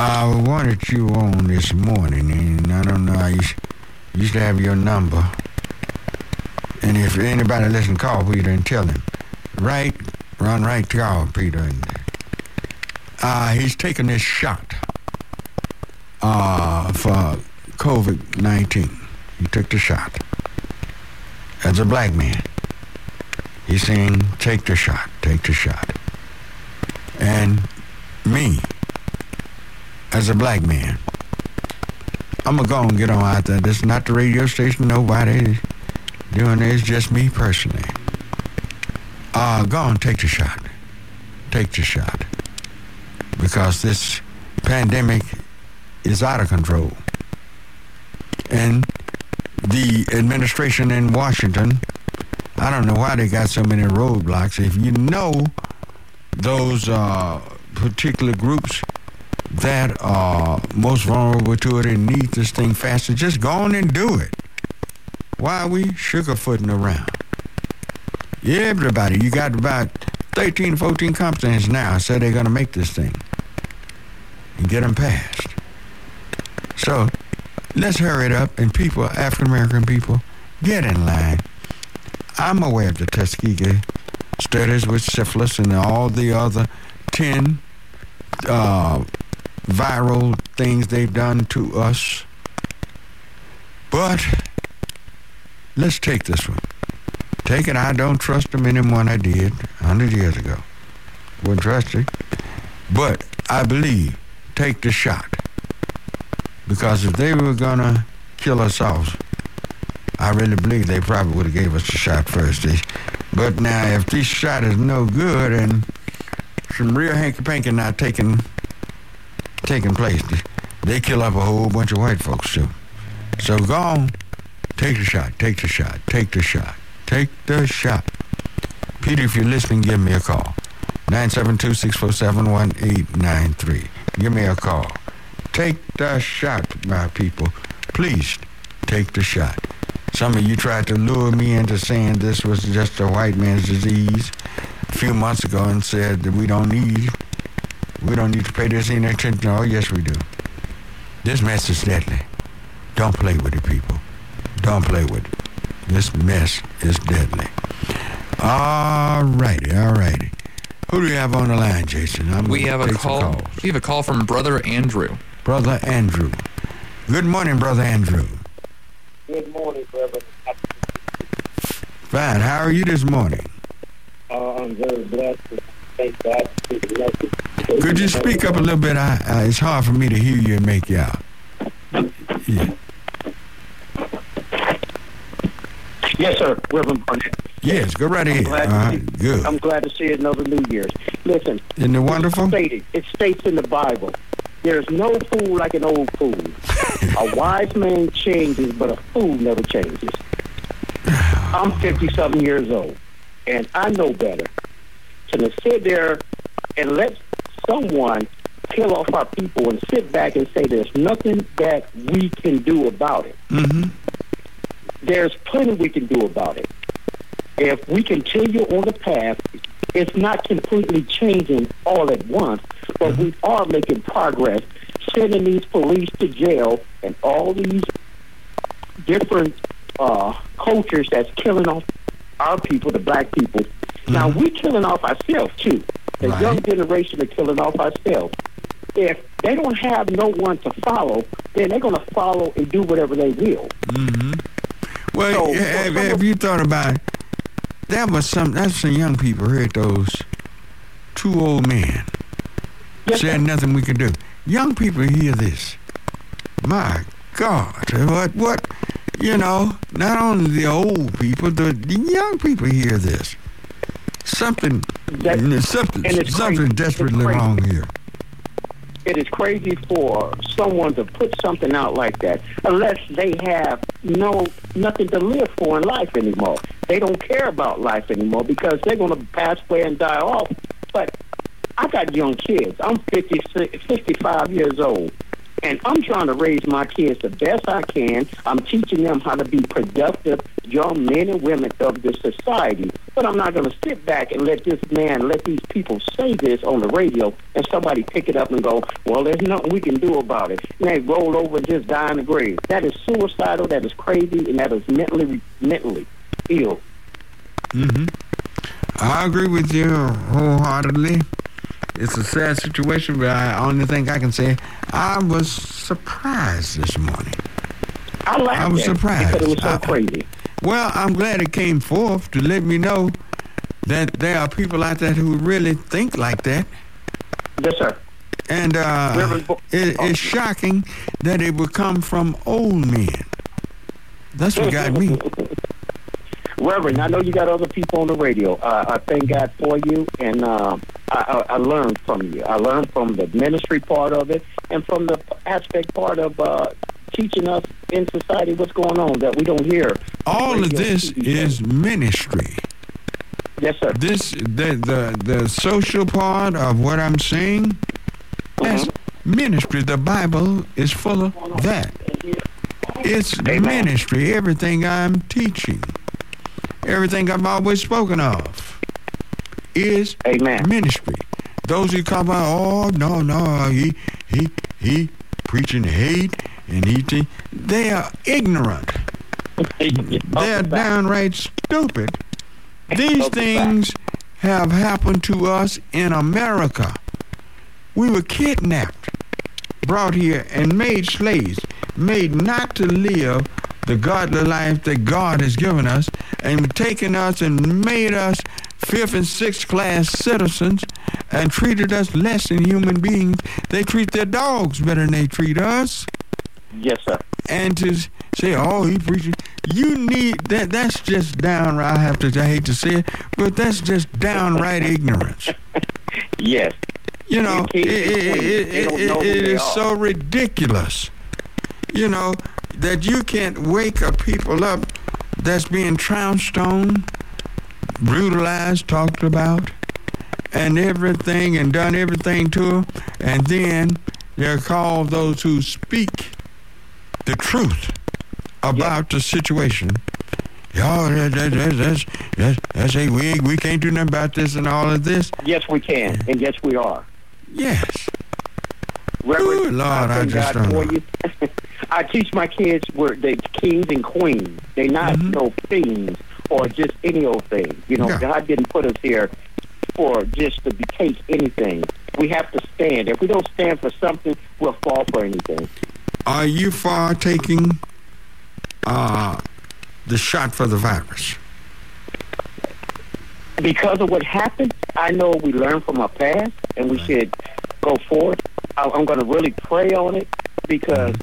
B: I wanted you on this morning, and I don't know. I used, used to have your number. And if anybody listen, call Peter and tell him. Right, run right to call Peter. And, uh, he's taking this shot uh, for COVID-19. He took the shot. As a black man, he's saying, take the shot, take the shot. And me, as a black man, I'm going to go and get on out there. This is not the radio station, nobody doing this, just me personally. Uh, go and take the shot. Take the shot. Because this pandemic is out of control. And the administration in Washington, I don't know why they got so many roadblocks. If you know those uh, particular groups that are most vulnerable to it and need this thing faster, just go on and do it. Why are we sugarfooting around? Everybody, you got about 13, 14 companies now said they're going to make this thing and get them passed. So let's hurry it up and people, African American people, get in line. I'm aware of the Tuskegee studies with syphilis and all the other 10 uh, viral things they've done to us. But let's take this one. Take it. I don't trust them anymore than I did 100 years ago. Wouldn't trust it. But I believe, take the shot. Because if they were going to kill us off, I really believe they probably would have gave us a shot first. But now, if this shot is no good and some real hanky-panky not taking, taking place, they kill off a whole bunch of white folks too. So go on, take the shot, take the shot, take the shot, take the shot. Peter, if you're listening, give me a call. 972-647-1893. Give me a call. Take the shot, my people. Please take the shot. Some of you tried to lure me into saying this was just a white man's disease a few months ago and said that we don't need we don't need to pay this any attention. Oh, yes, we do. This mess is deadly. Don't play with it, people. Don't play with it. This mess is deadly. All righty, all righty. Who do we have on the line, Jason? I'm
C: We have a call. We have a call from Brother Andrew.
B: Brother Andrew. Good morning, Brother Andrew.
L: Good morning, brother.
B: Fine. How are you this morning?
L: Uh, I'm very blessed. Thank God for the message.
B: Could you speak up a little bit? I, I, it's hard for me to hear you and make you out. Yeah.
L: Yes, sir. Reverend Barnett.
B: Yes, go right ahead. All
L: glad to
B: right,
L: see-
B: good.
L: I'm glad to see another New Year's. Listen,
B: Isn't it wonderful?
L: stated, it states in the Bible, there's no fool like an old fool. a wise man changes, but a fool never changes. I'm 50-something years old, and I know better. To sit there and let someone kill off our people and sit back and say there's nothing that we can do about it.
B: Mm-hmm.
L: There's plenty we can do about it. If we continue on the path, it's not completely changing all at once, but we are making progress, sending these police to jail and all these different uh, cultures that's killing off our people, the black people. Now we're killing off ourselves too. The
B: Right.
L: young generation are killing off ourselves. If they don't have no one to follow, then they're going to follow and do whatever they will.
B: Mm-hmm. Well,
L: So,
B: have, have
L: of-
B: you thought about that was some. That's some young people heard those two old men
L: Yes,
B: said
L: sir.
B: nothing we could do. Young people hear this. My God, what what? You know, not only the old people, the, the young people hear this. Something,
L: That-
B: something, something desperately wrong here.
L: it is crazy for someone to put something out like that unless they have no nothing to live for in life anymore. They don't care about life anymore because they're going to pass away and die off. But I got young kids. I'm 56, 55 years old. And I'm trying to raise my kids the best I can. I'm teaching them how to be productive young men and women of this society. But I'm not going to sit back and let this man, let these people say this on the radio and somebody pick it up and go, well, there's nothing we can do about it. And they roll over and just die in the grave. That is suicidal, that is crazy, and that is mentally, mentally ill.
B: hmm I agree with you wholeheartedly. It's a sad situation, but I only thing I can say, I was surprised this morning.
L: I laughed
B: I was surprised.
L: because it was so
B: I-
L: crazy.
B: Well, I'm glad it came forth to let me know that there are people out there who really think like that.
L: Yes, sir.
B: And uh,
L: Reverend
B: it, it's shocking that it would come from old men. That's what got me.
L: Reverend, I know you got other people on the radio. Uh, I thank God for you, and um, I, I, I learned from you. I learned from the ministry part of it, and from the aspect part of uh, teaching us in society what's going on that we don't hear.
B: All of this is ministry.
L: yes, sir.
B: This the the the social part of what I'm saying. That's ministry. The Bible is full of that. It's
L: Amen.
B: ministry. Everything I'm teaching, everything I've always spoken of, is
L: Amen.
B: ministry. Those who come out, oh no no, he he he preaching hate and he te-" they are ignorant. They're downright stupid. These things have happened to us in America. We were kidnapped, brought here, and made slaves, made not to live the godly life that God has given us, and taken us and made us fifth and sixth class citizens and treated us less than human beings. They treat their dogs better than they treat us
L: Yes, sir.
B: and to say, "Oh, he preaching," you need that. That's just downright. I have to. I hate to say it, but that's just downright ignorance.
L: Yes.
B: You know, it, it, it,
L: know
B: it is
L: are.
B: so ridiculous. You know that you can't wake up people up that's being trounced on, brutalized, talked about, and everything, and done everything to them, and then they're called those who speak the truth about the situation. Y'all, that, that, that, that's, that's, that's, hey, we, we can't do nothing about this and all of this.
L: Yes, we can, and yes, we are.
B: Yes.
L: Reverend,
B: Ooh, Lord, I
L: thank
B: just
L: God
B: don't know.
L: I teach my kids where they kings and queens. They not
B: Mhm.
L: no fiends or just any old thing. You know,
B: Yeah.
L: God didn't put us here for just to be, take anything. We have to stand. If we don't stand for something, we'll fall for anything.
B: Are you for taking uh, the shot for the virus?
L: Because of what happened, I know we learned from our past, and we should go forward. I- I'm going to really pray on it because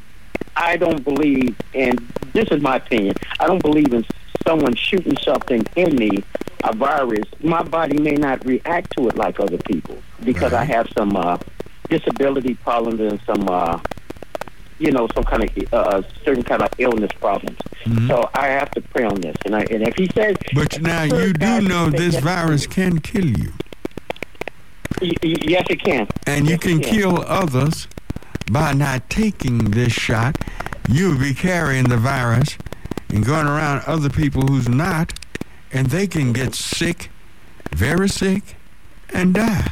L: I don't believe, and this is my opinion, I don't believe in someone shooting something in me, a virus. My body may not react to it like other people because I have some uh, disability problems and some, uh, you know, some kind of uh, certain kind of illness problems. So I have to pray on this. And, I, and if he says,
B: But now you do know this virus can kill you,
L: Y- y- yes, it can.
B: and you
L: Yes, it
B: can kill others by not taking this shot. You'll be carrying the virus and going around other people who's not, and they can get sick, very sick, and die.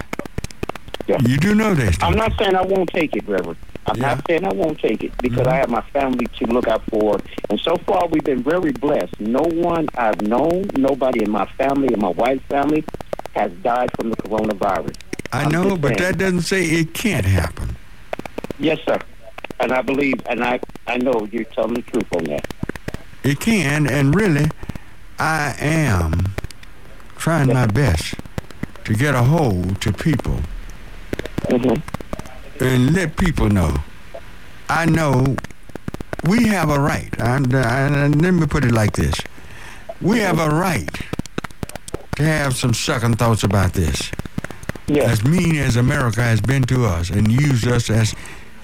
L: Yeah.
B: You do know this.
L: I'm
B: don't
L: saying I won't take it, Reverend. I'm
B: Yeah.
L: not saying I won't take it because I mm-hmm. have my family to look out for. And so far, we've been very blessed. No one I've known, nobody in my family, in my wife's family, has died from the coronavirus.
B: I
L: I'm
B: know, but
L: saying.
B: that doesn't say it can't happen.
L: Yes, sir. And I believe, and I, I know you're telling the truth on that.
B: It can, and really, I am trying my best to get a hold to people
L: Mm-hmm.
B: and let people know. I know we have a right. And, and let me put it like this: we have a right to have some second thoughts about this.
L: Yes.
B: As mean as America has been to us and used us as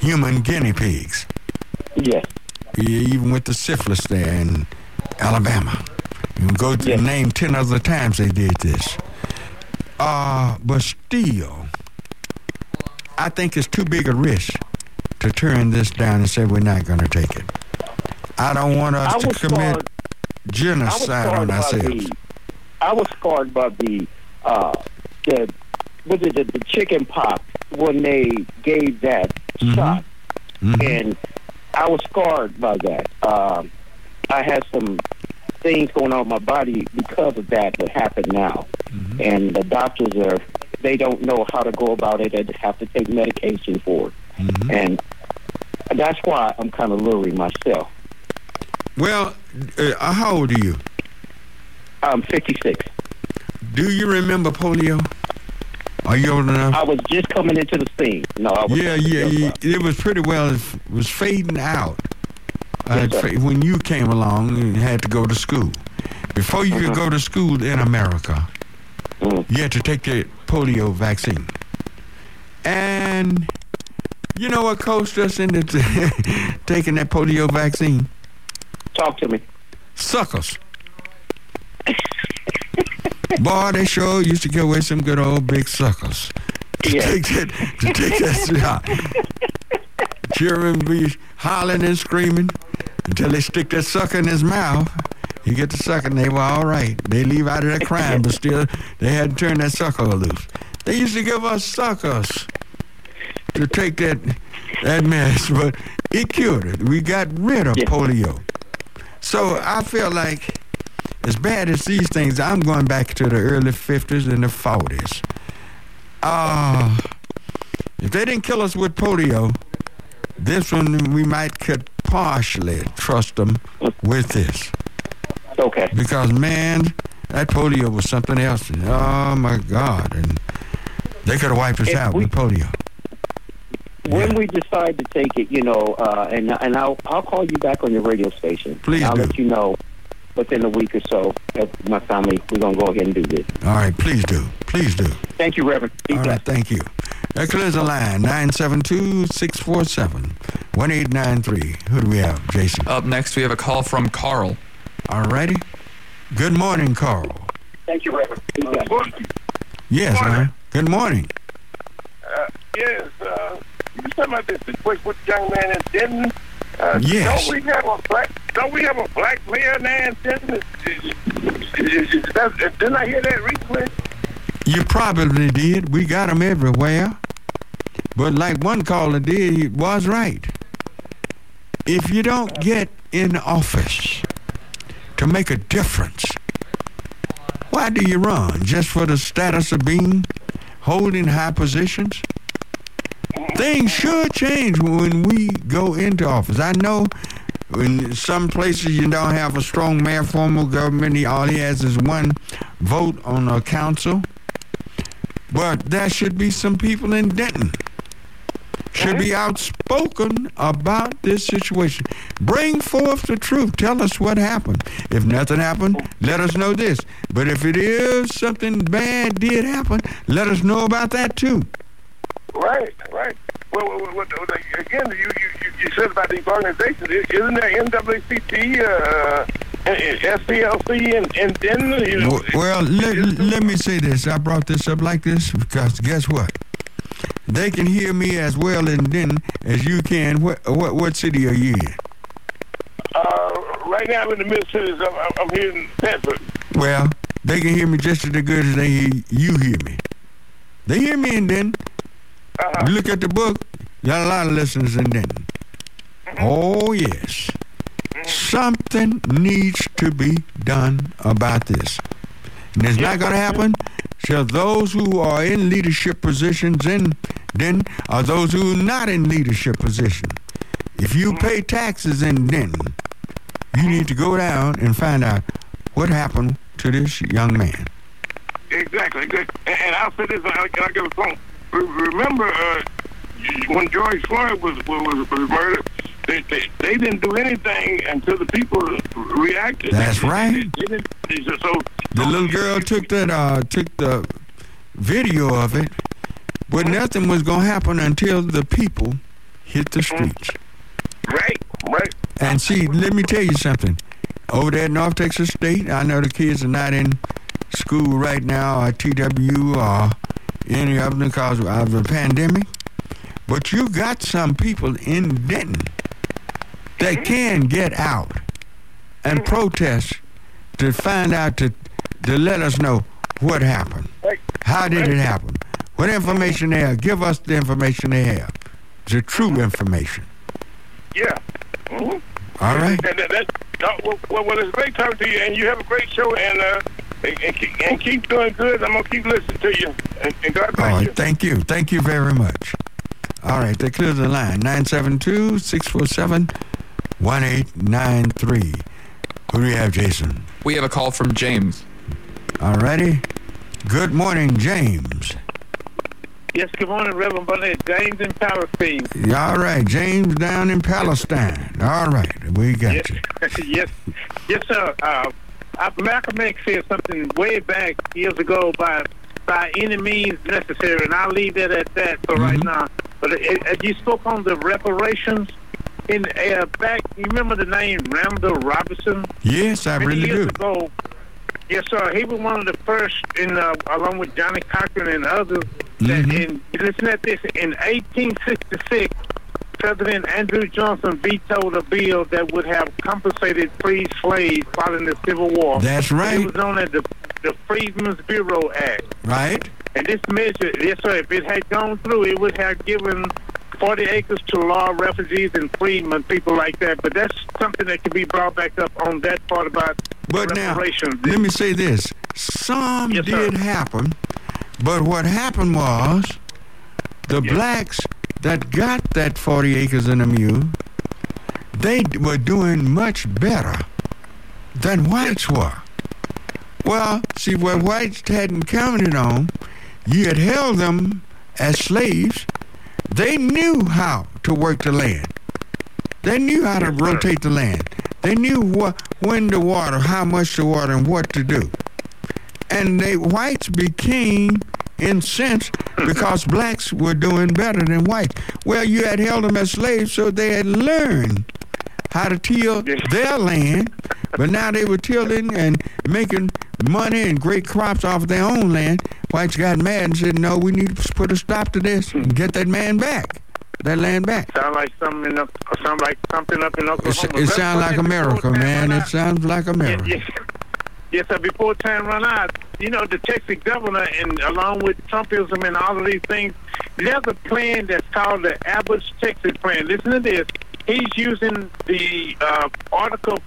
B: human guinea pigs,
L: Yes.
B: Even with the syphilis there in Alabama. You can go to
L: Yes.
B: name ten other times they did this. Uh, but still, I think it's too big a risk to turn this down and say we're not going to take it. I don't want us to commit
L: scarred-
B: genocide on ourselves.
L: the. I was scarred by the uh, the was it the, the chicken pox when they gave that
B: Mhm.
L: shot,
B: Mhm.
L: and I was scarred by that. Um, I had some things going on in my body because of that that happened now,
B: Mm-hmm.
L: and the doctors are they don't know how to go about it. They have to take medication for it,
B: Mm-hmm.
L: and that's why I'm kind of leery myself.
B: Well, uh, how old are you?
L: I'm 56.
B: Do you remember polio? Are you old enough?
L: I was just coming into the scene. No, I was.
B: Yeah, yeah, yeah. It was pretty well. It was fading out uh,
L: Yes,
B: fa- when you came along and had to go to school. Before you could go to school in America,
L: Mm.
B: you had to take the polio vaccine. And you know what coached us into t- taking that polio vaccine?
L: Talk to me.
B: Suckers. Boy, they sure used to give away some good old big suckers. To
L: Yeah.
B: take that, to take that shot. Children be hollering and screaming until they stick that sucker in his mouth. He get the sucker and they were all right. They leave out of that crime, but still they had to turn that sucker loose. They used to give us suckers to take that that mess, but it cured it. We got rid of
L: Yeah.
B: polio. So I feel like as bad as these things, I'm going back to the early 50s and the 40s. Uh, if they didn't kill us with polio, this one we might could partially trust them with this.
L: Okay.
B: Because, man, that polio was something else. Oh, my God. And they could have wiped us
L: If
B: out
L: we-
B: with polio.
L: When
B: Yeah.
L: we decide to take it, you know, uh, and and I'll I'll call you back on your radio station.
B: Please
L: I'll
B: do.
L: let you know within a week or so. My family, we're gonna go ahead and do this.
B: All right, please do. Please do.
L: Thank you, Reverend. Be
B: All
L: blessed.
B: right, thank you. That clears the line, 972-647-1893. Who do we have, Jason?
C: Up next, we have a call from Carl.
B: All righty. Good morning, Carl.
L: Thank you, Reverend. Be blessed.
B: Yes, huh? Good morning.
G: Uh, yes, uh, you was talking about this situation with the young man in Denton. Uh,
B: Yes.
G: Don't we have a black? Don't we have a black mayor now in Denton? Didn't I hear that recently?
B: You probably did. We got them everywhere. But like one caller did, he was right. If you don't get in office to make a difference, why do you run? Just for the status of being holding high positions? Things should change when we go into office. I know in some places you don't have a strong mayor form of government. He, all he has is one vote on a council. But there should be some people in Denton should be outspoken about this situation. Bring forth the truth. Tell us what happened. If nothing happened, let us know this. But if it is something bad did happen, let us know about that too.
G: Right, right. Well, well, well, again, you, you, you- said about these organizations. Isn't there NAACP, uh, SCLC, and, and Denton? You know,
B: Well, let, let me say this. I brought this up like this because guess what? They can hear me as well in Denton as you can. What, what, what city are you in?
G: uh, right now I'm in the middle cities. I'm, I'm- I'm here in Bedford.
B: Well, they can hear me just as good as they hear you hear me. They hear me in Denton.
G: Uh-huh.
B: You look at the book, got a lot of lessons in Denton. Oh, yes. Something needs to be done about this. And it's not going to happen till those who are in leadership positions in Denton are those who are not in leadership position. If you pay taxes in Denton, you need to go down and find out what happened to this young man.
G: exactly. Good. And, I'll say this, I'll, I'll give a phone. Re- Remember uh, when George Floyd was was, was murdered? They, they, they didn't do anything until the people reacted.
B: That's right.
G: they they- so
B: The little girl took that uh took the video of it, but nothing was gonna happen until the people hit the streets.
G: right, right.
B: And see, let me tell you something. Over there at North Texas State, I know the kids are not in school right now, or TW, or any of them because of the pandemic. But you got some people in Denton that can get out and protest to find out to to let us know what happened. How did it happen? What information they have? Give us the information they have. The true information.
G: Yeah. hmm
B: All right.
G: And that, that, well, well, well, it's great talking to you, and you have a great show, and uh, and, and, keep, and keep doing good. I'm gonna keep listening to you, and, and God bless
B: right,
G: you.
B: thank you. Thank you very much. All right, they clears the line. 972 647 1893. Who do we have, Jason?
C: We have a call from James.
B: All righty. Good morning, James.
M: Yes, good morning, Reverend Burnett. James in Palestine.
B: All right, James down in Palestine. All right, we got
M: Yes,
B: you.
M: yes, yes, sir. Uh, uh, Malcolm X said something way back years ago by by any means necessary, and I'll leave that at that for right now. But it, it, you spoke on the reparations. In uh, back, you remember the name Randall Robinson?
B: Yes, I
M: Many
B: really
M: years
B: do.
M: ago, yes, sir. He was one of the first, in uh, along with Johnnie Cochran and others. That
B: Mhm.
M: in listen at this in 1866, President Andrew Johnson vetoed a bill that would have compensated free slaves following the Civil War.
B: That's right.
M: It was known as the the Freedmen's Bureau Act.
B: Right?
M: And this measure, yes, sir, if it had gone through, it would have given 40 acres to law refugees and freedmen, people like that. But that's something that can be brought back up on that part about
B: But now, let me say this. Some
M: Yes,
B: did happen, but what happened was the blacks that got that 40 acres and a mule, they were doing much better than whites were. Well, see, what whites hadn't counted on, you had held them as slaves. They knew how to work the land. They knew how to rotate the land. They knew what, when to water, how much to water, and what to do. And they whites became incensed because blacks were doing better than whites. Well, you had held them as slaves, so they had learned how to till their land, but now they were tilling and making money and great crops off their own land. Whites got mad and said, "No, we need to put a stop to this and get that man back, that land back."
M: Sound like something, in, Oc- sound like something up in
B: It,
M: Oklahoma.
B: it sounds like America, man. It sounds like America.
M: Yes, yes, sir. Before time run out, you know, the Texas governor, and along with Trumpism and all of these things, there's a plan that's called the Abbott's Texas Plan. Listen to this. He's using the uh, Article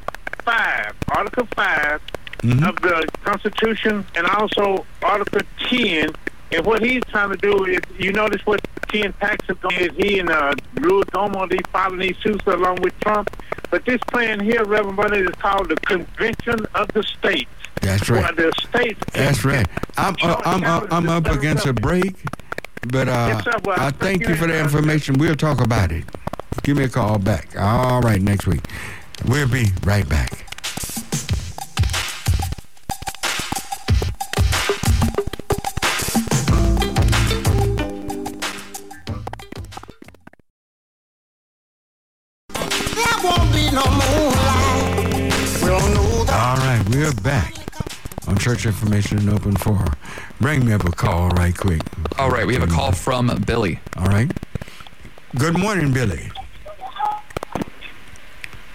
M: 5, Article 5
B: Mhm.
M: of the Constitution, and also Article 10. And what he's trying to do is, you notice what Ken Paxton is. He and uh, Louis Domo, they following these suits along with Trump. But this plan here, Reverend Bunny, is called the Convention of the States.
B: That's right.
M: Where the states.
B: That's right. I'm uh, I'm uh, I'm up against a break, but uh,
M: Well,
B: I thank you for the information. We'll talk about it. Give me a call back. All right, next week. We'll be right back.
N: There won't be no moonlight. We'll know
B: All right, we're back on Church Information and Open Forum. Bring me up a call right quick.
C: All right, we have a call from Billy.
B: All right. Good morning, Billy.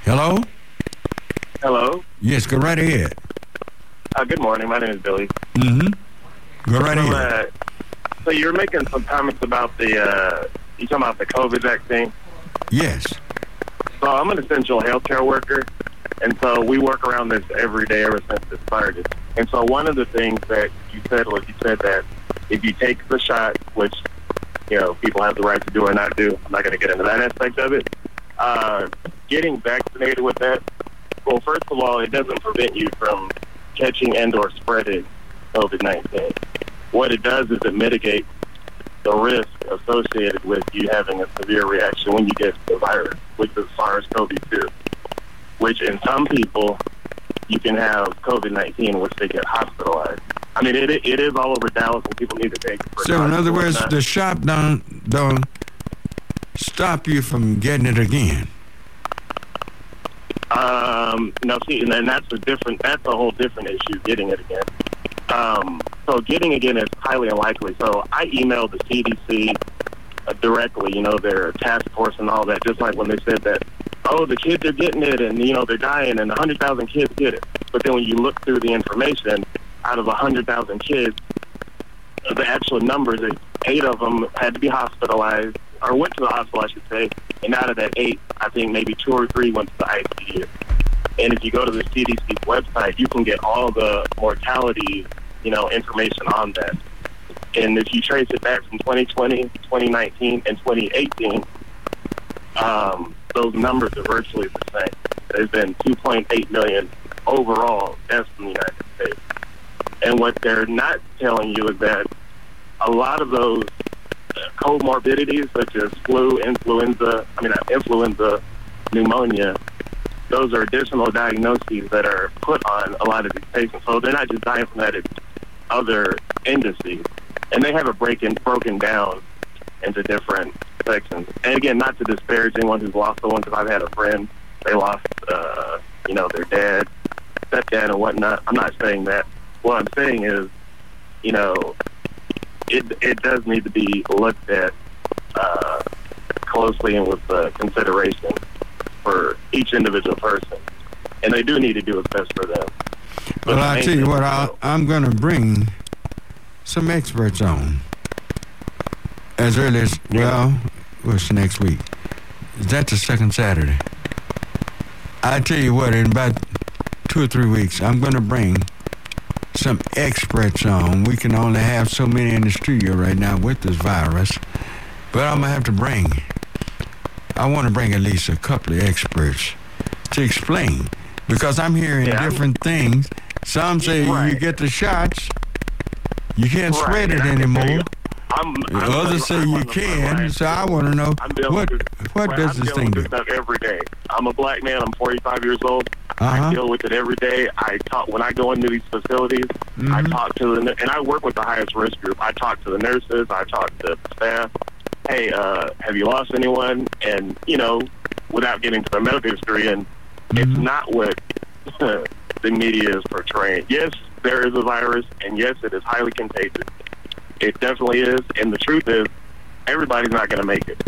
B: Hello?
G: Hello.
B: Yes, go right ahead.
G: Uh, good morning. My name is Billy.
B: Mm-hmm. Go right
G: so,
B: ahead.
G: uh, so you're making some comments about the uh, you talking about the COVID vaccine.
B: Yes.
G: So I'm an essential healthcare worker, and so we work around this every day ever since it started. And so one of the things that you said was you said that if you take the shot, which you know people have the right to do or not do, I'm not going to get into that aspect of it. Uh, getting vaccinated with that, well, first of all, it doesn't prevent you from catching and or spreading
O: COVID-19. What it does is it mitigates the risk associated with you having a severe reaction when you get the virus, which is SARS-CoV-2, which in some people you can have COVID-19, which they get hospitalized. I mean, it, it is all over Dallas, and people need to take.
B: So in other words, the shop don't don't stop you from getting it again.
O: Um, no, see, and then that's a different, that's a whole different issue, getting it again. Um, so getting again is highly unlikely. So I emailed the CDC uh, directly, you know, their task force and all that, just like when they said that, oh, the kids are getting it and, you know, they're dying and 100,000 kids get it. But then when you look through the information, out of 100,000 kids, the actual numbers, eight of them had to be hospitalized, or went to the hospital, I should say. And out of that eight, I think maybe two or three went to the ICU. And if you go to the CDC website, you can get all the mortality, you know, information on that. And if you trace it back from 2020, 2019, and 2018, um, those numbers are virtually the same. There's been 2.8 million overall deaths in the United States. And what they're not telling you is that a lot of those comorbidities, such as flu, influenza, I mean, influenza, pneumonia, those are additional diagnoses that are put on a lot of these patients. So they're not just dying from that, it's other indices. And they have it breaking, broken down into different sections. And again, not to disparage anyone who's lost someone, because I've had a friend, they lost, uh, you know, their dad, stepdad, and whatnot. I'm not saying that. What I'm saying is, you know, it it does need to be looked at uh, closely and with uh, consideration for each individual person, and they do need to do what's best for them. But
B: Well, I
O: main
B: tell you what, I, I'm going to bring some experts on as early as well. What's next week? Is that the second Saturday? I tell you what, in about two or three weeks, I'm going to bring some experts on. We can only have so many in the studio right now with this virus, but I'm gonna have to bring. I want to bring at least a couple of experts to explain because I'm hearing
O: Yeah,
B: different things. Some say you get the shots, you can't
O: Right,
B: spread it anymore.
O: I'm, I'm
B: Others say you
O: on the front
B: can. So I want to know what
O: with
B: what does
O: I'm
B: this thing
O: with
B: do?
O: stuff every day. I'm a black man. I'm 45 years old.
B: Uh-huh.
O: I deal with it every day. I talk when I go into these facilities. I
B: Mhm.
O: talk to the and I work with the highest risk group. I talk to the nurses. I talk to the staff. Hey, uh, have you lost anyone? And you know, without getting to the medical history, and it's
B: Mm-hmm.
O: not what the media is portraying. Yes, there is a virus, and yes, it is highly contagious. It definitely is, and the truth is, everybody's not going to make it.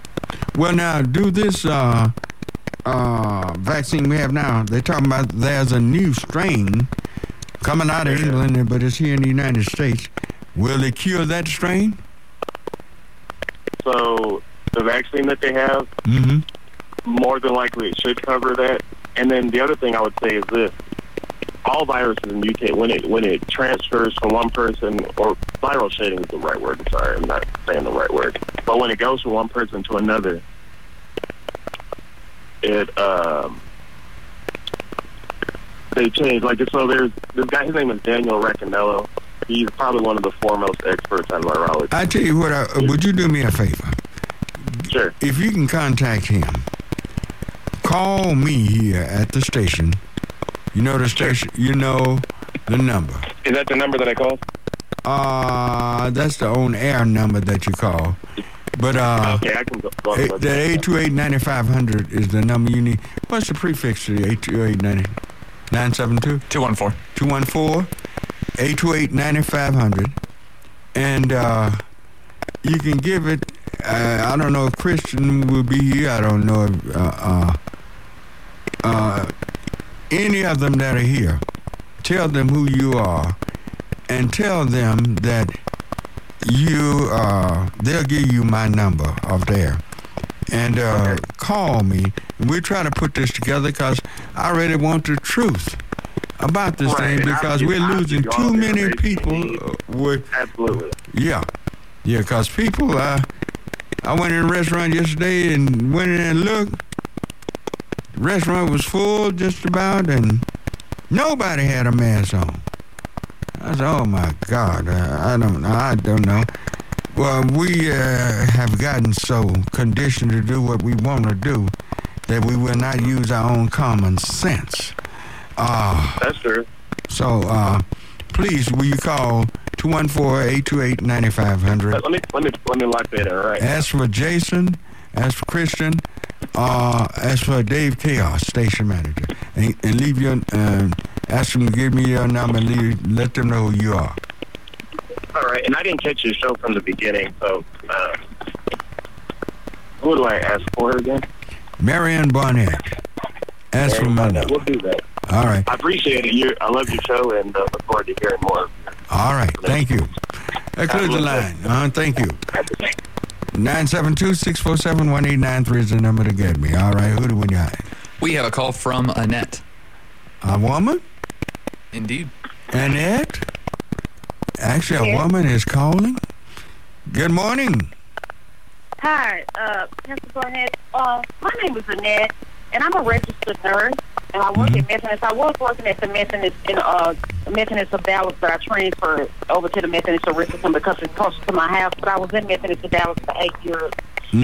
B: Well, now do this uh, uh, vaccine we have now. They're talking about there's a new strain coming out of England, but it's here in the United States. Will it cure that strain?
O: So the vaccine that they have,
B: Mm-hmm.
O: more than likely it should cover that. And then the other thing I would say is this: all viruses mutate when it when it transfers from one person or viral shedding is the right word. I'm sorry, I'm not saying the right word. But when it goes from one person to another, it um they change. Like so, there's this guy. His name is Daniel Racaniello. He's probably one of the foremost experts on virology.
B: I tell you what, uh, would you do me a favor?
O: Sure.
B: If you can contact him, call me here at the station. You know the station. You know the number.
O: Is that the number that I called?
B: Uh, that's the on air number that you call. But uh,
O: Okay, I can go. go on the
B: the
O: website.
B: eight two eight ninety five hundred is the number you need. What's the prefix to the eight two eight ninety nine seven two
C: 214.
B: two one four eight two eight ninety five hundred, and uh, you can give it. Uh, I don't know if Christian will be here. I don't know if uh, uh, uh, any of them that are here. Tell them who you are, and tell them that you. Uh, they'll give you my number up there, and uh, call me. We're trying to put this together because I really want the truth about this
O: Right,
B: thing because we're losing
O: give you all
B: too many people uh, with
O: Absolutely.
B: yeah, yeah, because people. Uh, I went in a restaurant yesterday and went in and looked. Restaurant was full just about, and nobody had a mask on. I said, oh my God, uh, I don't know, I don't know. Well, we uh, have gotten so conditioned to do what we want to do that we will not use our own common sense. Uh,
O: That's true.
B: so, uh, please, will you call 214-828-9500?
O: Let me let me let me lock that in right.
B: As for Jason, as for Christian, uh, as for Dave Chaos, station manager, and, and leave your, uh, ask them to give me your number and leave, let them know who you are.
O: All right, and I didn't catch your show from the beginning, so uh, who do I ask for again?
B: Marianne Barnett. Ask for my number.
O: We'll do that.
B: All right.
O: I appreciate it. You, I love your show, and uh, look forward to hearing more.
B: All right. Thank you. That clears the line. Uh, thank you. 972-647-1893 is the number to get me. All right. Who do we got?
C: We have a call from Annette.
B: A woman?
C: Indeed.
B: Annette? Actually, a woman is calling. Good morning.
P: Hi, uh, Mr. Barnett. Uh, my name is Annette, and I'm a registered nurse, and I work at Methodist. I was working at the Methodist in uh, Methodist of Dallas, but I transferred over to the Methodist of Richardson because it's closer to my house. But I was in Methodist of Dallas for eight years.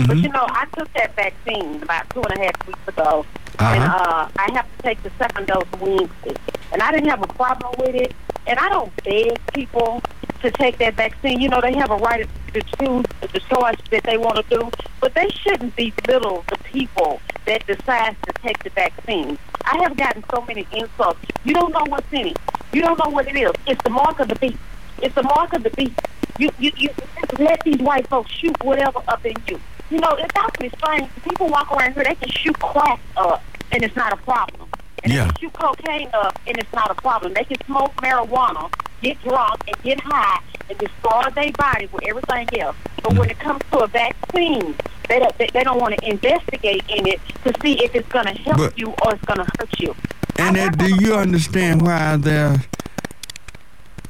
P: But you know, I took that vaccine about two and a half weeks ago, and uh, I have to take the second dose Wednesday, and I didn't have a problem with it. And I don't beg people to take that vaccine. You know, they have a right to choose the choice that they want to do, but they shouldn't belittle the people that decide to take the vaccine. I have gotten so many insults. You don't know what's in it. You don't know what it is. It's the mark of the beast. It's the mark of the beast. You you you let these white folks shoot whatever up in you. You know, it's actually strange. People walk around here, they can shoot crack up, and it's not a problem. And
B: Yeah.
P: they can shoot cocaine up, and it's not a problem. They can smoke marijuana, get drunk, and get high, and destroy their body with everything else. But when it comes to a vaccine, they don't, they, they don't want to investigate in it to see if it's going to help
B: But-
P: you or it's going to hurt you.
B: Annette, do you understand why there,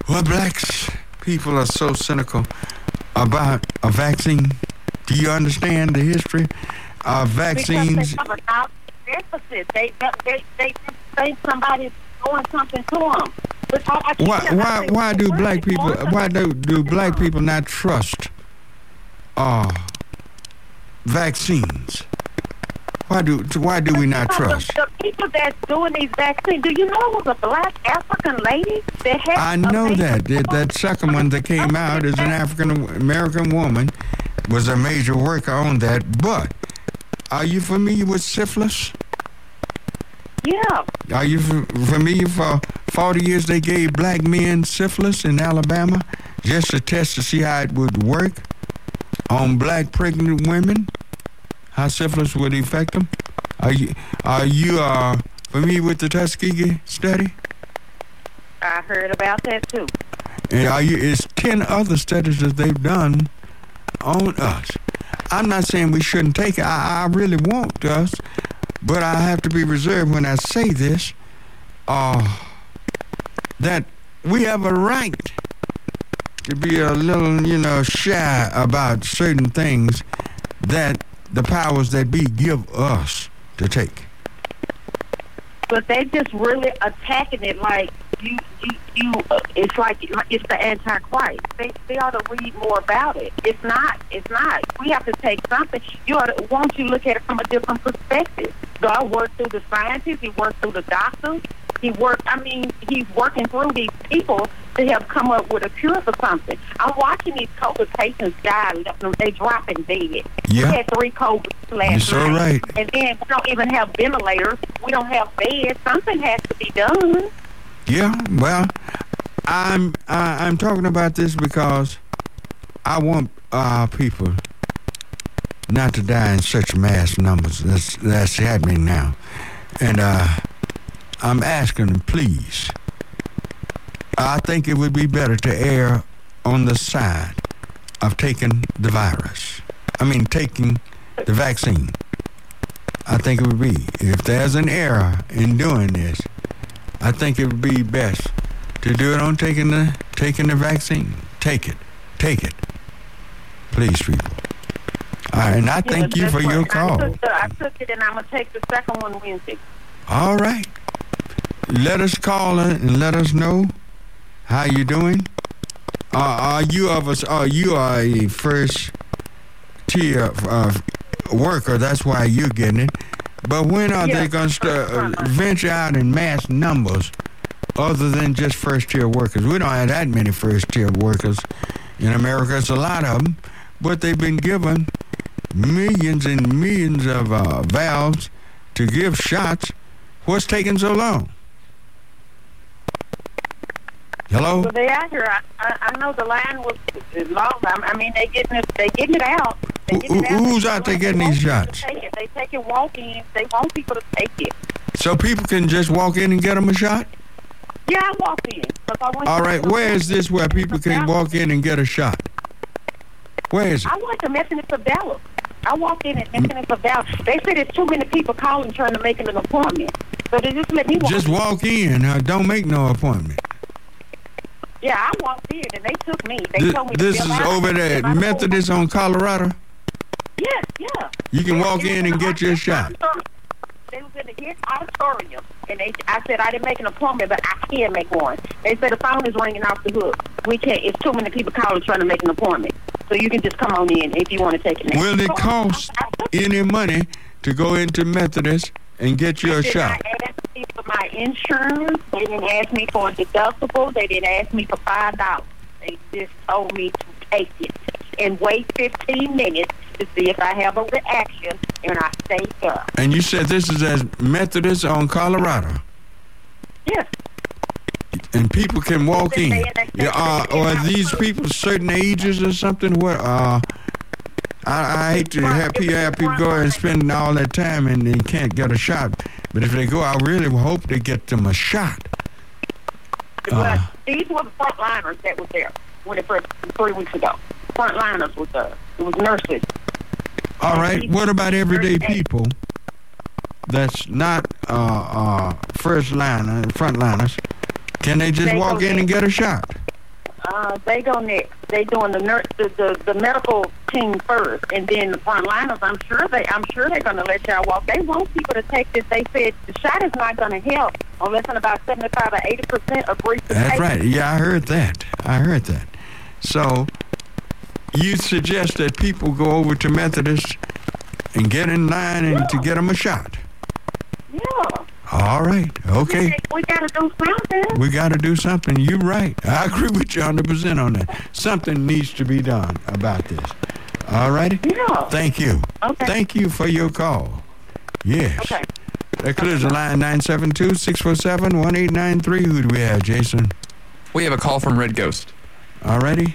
B: why blacks people are so cynical about a vaccine? Do you understand the history of vaccines?
P: Because they have a knowledge deficit. They, they, they, they think somebody's doing something to them. I, I
B: Why, why, why do black people, why do, do black people not trust uh, vaccines? Why do, why do we not trust?
P: The people that's doing these vaccines, do you know it was a black African lady that had
B: I know that. That, that second one that came out is an African American woman, was a major worker on that. But are you familiar with syphilis?
P: Yeah.
B: Are you familiar for 40 years they gave black men syphilis in Alabama just to test to see how it would work on black pregnant women? How syphilis would affect them? Are you are you uh, familiar with the Tuskegee study?
P: I heard about that too.
B: And are you, it's 10 other studies that they've done on us. I'm not saying we shouldn't take it. I, I really want us, but I have to be reserved when I say this. Uh, that we have a right to be a little, you know, shy about certain things that the powers that be give us to take.
P: But they just really attacking it like you, you, you. Uh, it's like it's the Antichrist. They, they ought to read more about it. It's not. It's not. We have to take something. You ought to. Why don't you look at it from a different perspective? God worked through the scientists. He worked through the doctors. He worked. I mean, he's working through these people to help come up with a cure for something. I'm watching these COVID patients die. They dropping dead.
B: Yeah.
P: We had three COVID last
B: You're so
P: night.
B: right.
P: And then we don't even have ventilators. We don't have beds. Something has to be done.
B: Yeah, well, I'm I, I'm talking about this because I want uh, people not to die in such mass numbers. That's that's happening now, and uh, I'm asking them, please. I think it would be better to err on the side of taking the virus. I mean, taking the vaccine. I think it would be if there's an error in doing this. I think it would be best to do it on taking the taking the vaccine. Take it, take it, please, people. All right, and I thank you for your
P: what- I
B: call.
P: took, the, I took it, and I'm gonna take the second one Wednesday.
B: All right, let us call and let us know How you doing? Uh, are you of us? Uh, you are a first tier uh, worker. That's why you're getting it. But when are they going to start, uh, venture out in mass numbers, other than just first tier workers? We don't have that many first tier workers in America. It's a lot of them, but they've been given millions and millions of uh, valves to give shots. What's taking so long? Hello.
P: So they out here. I, I, I know the line was long. I, I mean, they getting it. They getting it out. They
B: Who-
P: getting it
B: who-
P: out.
B: who's out there getting these shots?
P: to Take it. They take it walk-ins. They want people to take it.
B: So people can just walk in and get them a shot?
P: Yeah, I walk in.
B: All
P: to-
B: right, where is this where people can walk in and get a shot? Where is it?
P: I went to Methodist of Dallas. I walked in at Methodist of Dallas. They said there's too many people calling trying to make an appointment. So they just let me walk.
B: Just walk in. Uh, don't make no appointment.
P: Yeah, I walked in and they took me. They
B: Th-
P: told me to
B: this
P: fill
B: is over there at Methodist on Colorado.
P: Yes, yeah.
B: You can walk in and get your shot.
P: They was in the his auditorium, and they. I said I didn't make an appointment, but I can make one. They said the phone is ringing off the hook. We can't. It's too many people calling trying to make an appointment, so you can just come on in if you want to take it.
B: Will it cost any money to go into Methodist and get you a
P: They did
B: shot?
P: not ask me for my insurance. They didn't ask me for a deductible. They didn't ask me for five dollars. They just told me to take it and wait 15 minutes to see if I have a reaction, and I stay up.
B: And you said this is at Methodist on Colorado.
P: Yes.
B: And people can walk in. Yeah, uh, or are these people certain ages or something? What? Uh, I, I hate to have people, have people go and spend all that time and they can't get a shot. But if they go, I really hope they get them a shot.
P: But these were the frontliners that was there it first three weeks ago. Frontliners was there. It was nurses.
B: All right. What about everyday people that's not uh, uh, first liner, frontliners? Can they just
P: They
B: walk in and get a shot?
P: Uh, they go next. They doing the nurse, the, the, the medical team first, and then the frontliners. I'm sure they, I'm sure they're gonna let y'all walk. They want people to take this. They said the shot is not gonna help unless in about 75 or 80 percent of to
B: That's right. Yeah, I heard that. I heard that. So you suggest that people go over to Methodist and get in line and to get them a shot.
P: Yeah.
B: All right. Okay.
P: We gotta do something.
B: We got to do something. You're right. I agree with you 100% on that. Something needs to be done about this. All righty?
P: Yeah.
B: Thank you.
P: Okay.
B: Thank you for your call. Yes.
P: Okay.
B: That clears the line 972 647 1893. Who do we have, Jason?
C: We have a call from Red Ghost.
B: All righty.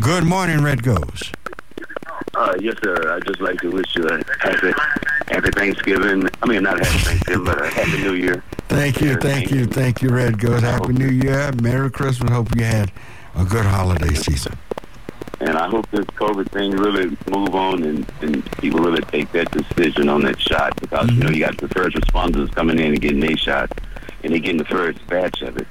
B: Good morning, Red Ghost.
Q: Uh, yes, sir. I'd just like to wish you a happy, happy Thanksgiving. I mean, not happy Thanksgiving, but a happy New Year.
B: Thank you, thank you, thank you, Red Ghost. Happy New Year. Merry Christmas. Hope you had a good holiday season.
Q: And I hope this COVID thing really move on and, and people really take that decision on that shot because, you know, you got the first responders coming in and getting their shot and they getting the first batch of it.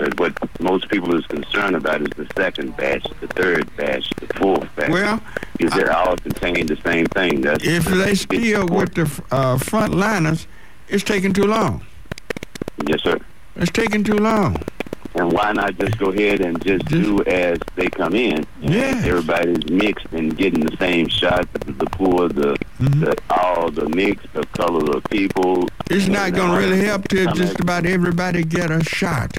Q: But what most people is concerned about is the second batch, the third batch, the fourth batch.
B: Well,
Q: is that all contain the same thing? That's
B: If
Q: the-
B: they still with the uh, frontliners, it's taking too long.
Q: Yes, sir.
B: It's taking too long.
Q: And why not just go ahead and just do as they come in?
B: Yeah.
Q: Everybody's mixed and getting the same shot, the, the poor, the, the all the mix, the color of people.
B: It's not going to really help till just about everybody get a shot.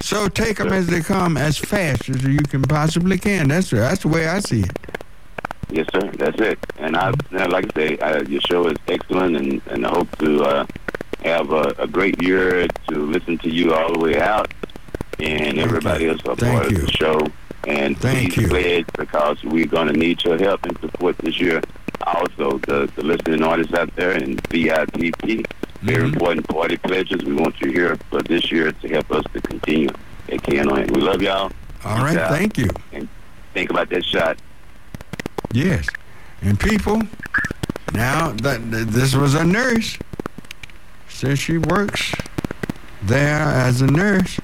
B: So take them as they come, as fast as you can possibly can. That's that's the way I see it.
Q: Yes, sir. That's it. And I, like I say, I, your show is excellent, and, and I hope to uh, have a, a great year to listen to you all the way out, and everybody else a part of the show. And
B: Thank
Q: please
B: you.
Q: pledge because we're going to need your help and support this year. Also, the, the listening artists out there and VIPP, very mm-hmm. important party pledges. We want you here for this year to help us to continue at KNON. We love y'all.
B: All right,
Q: out.
B: thank you.
Q: And think about that shot.
B: Yes. And people, now that that this was a nurse, says she works there as a nurse.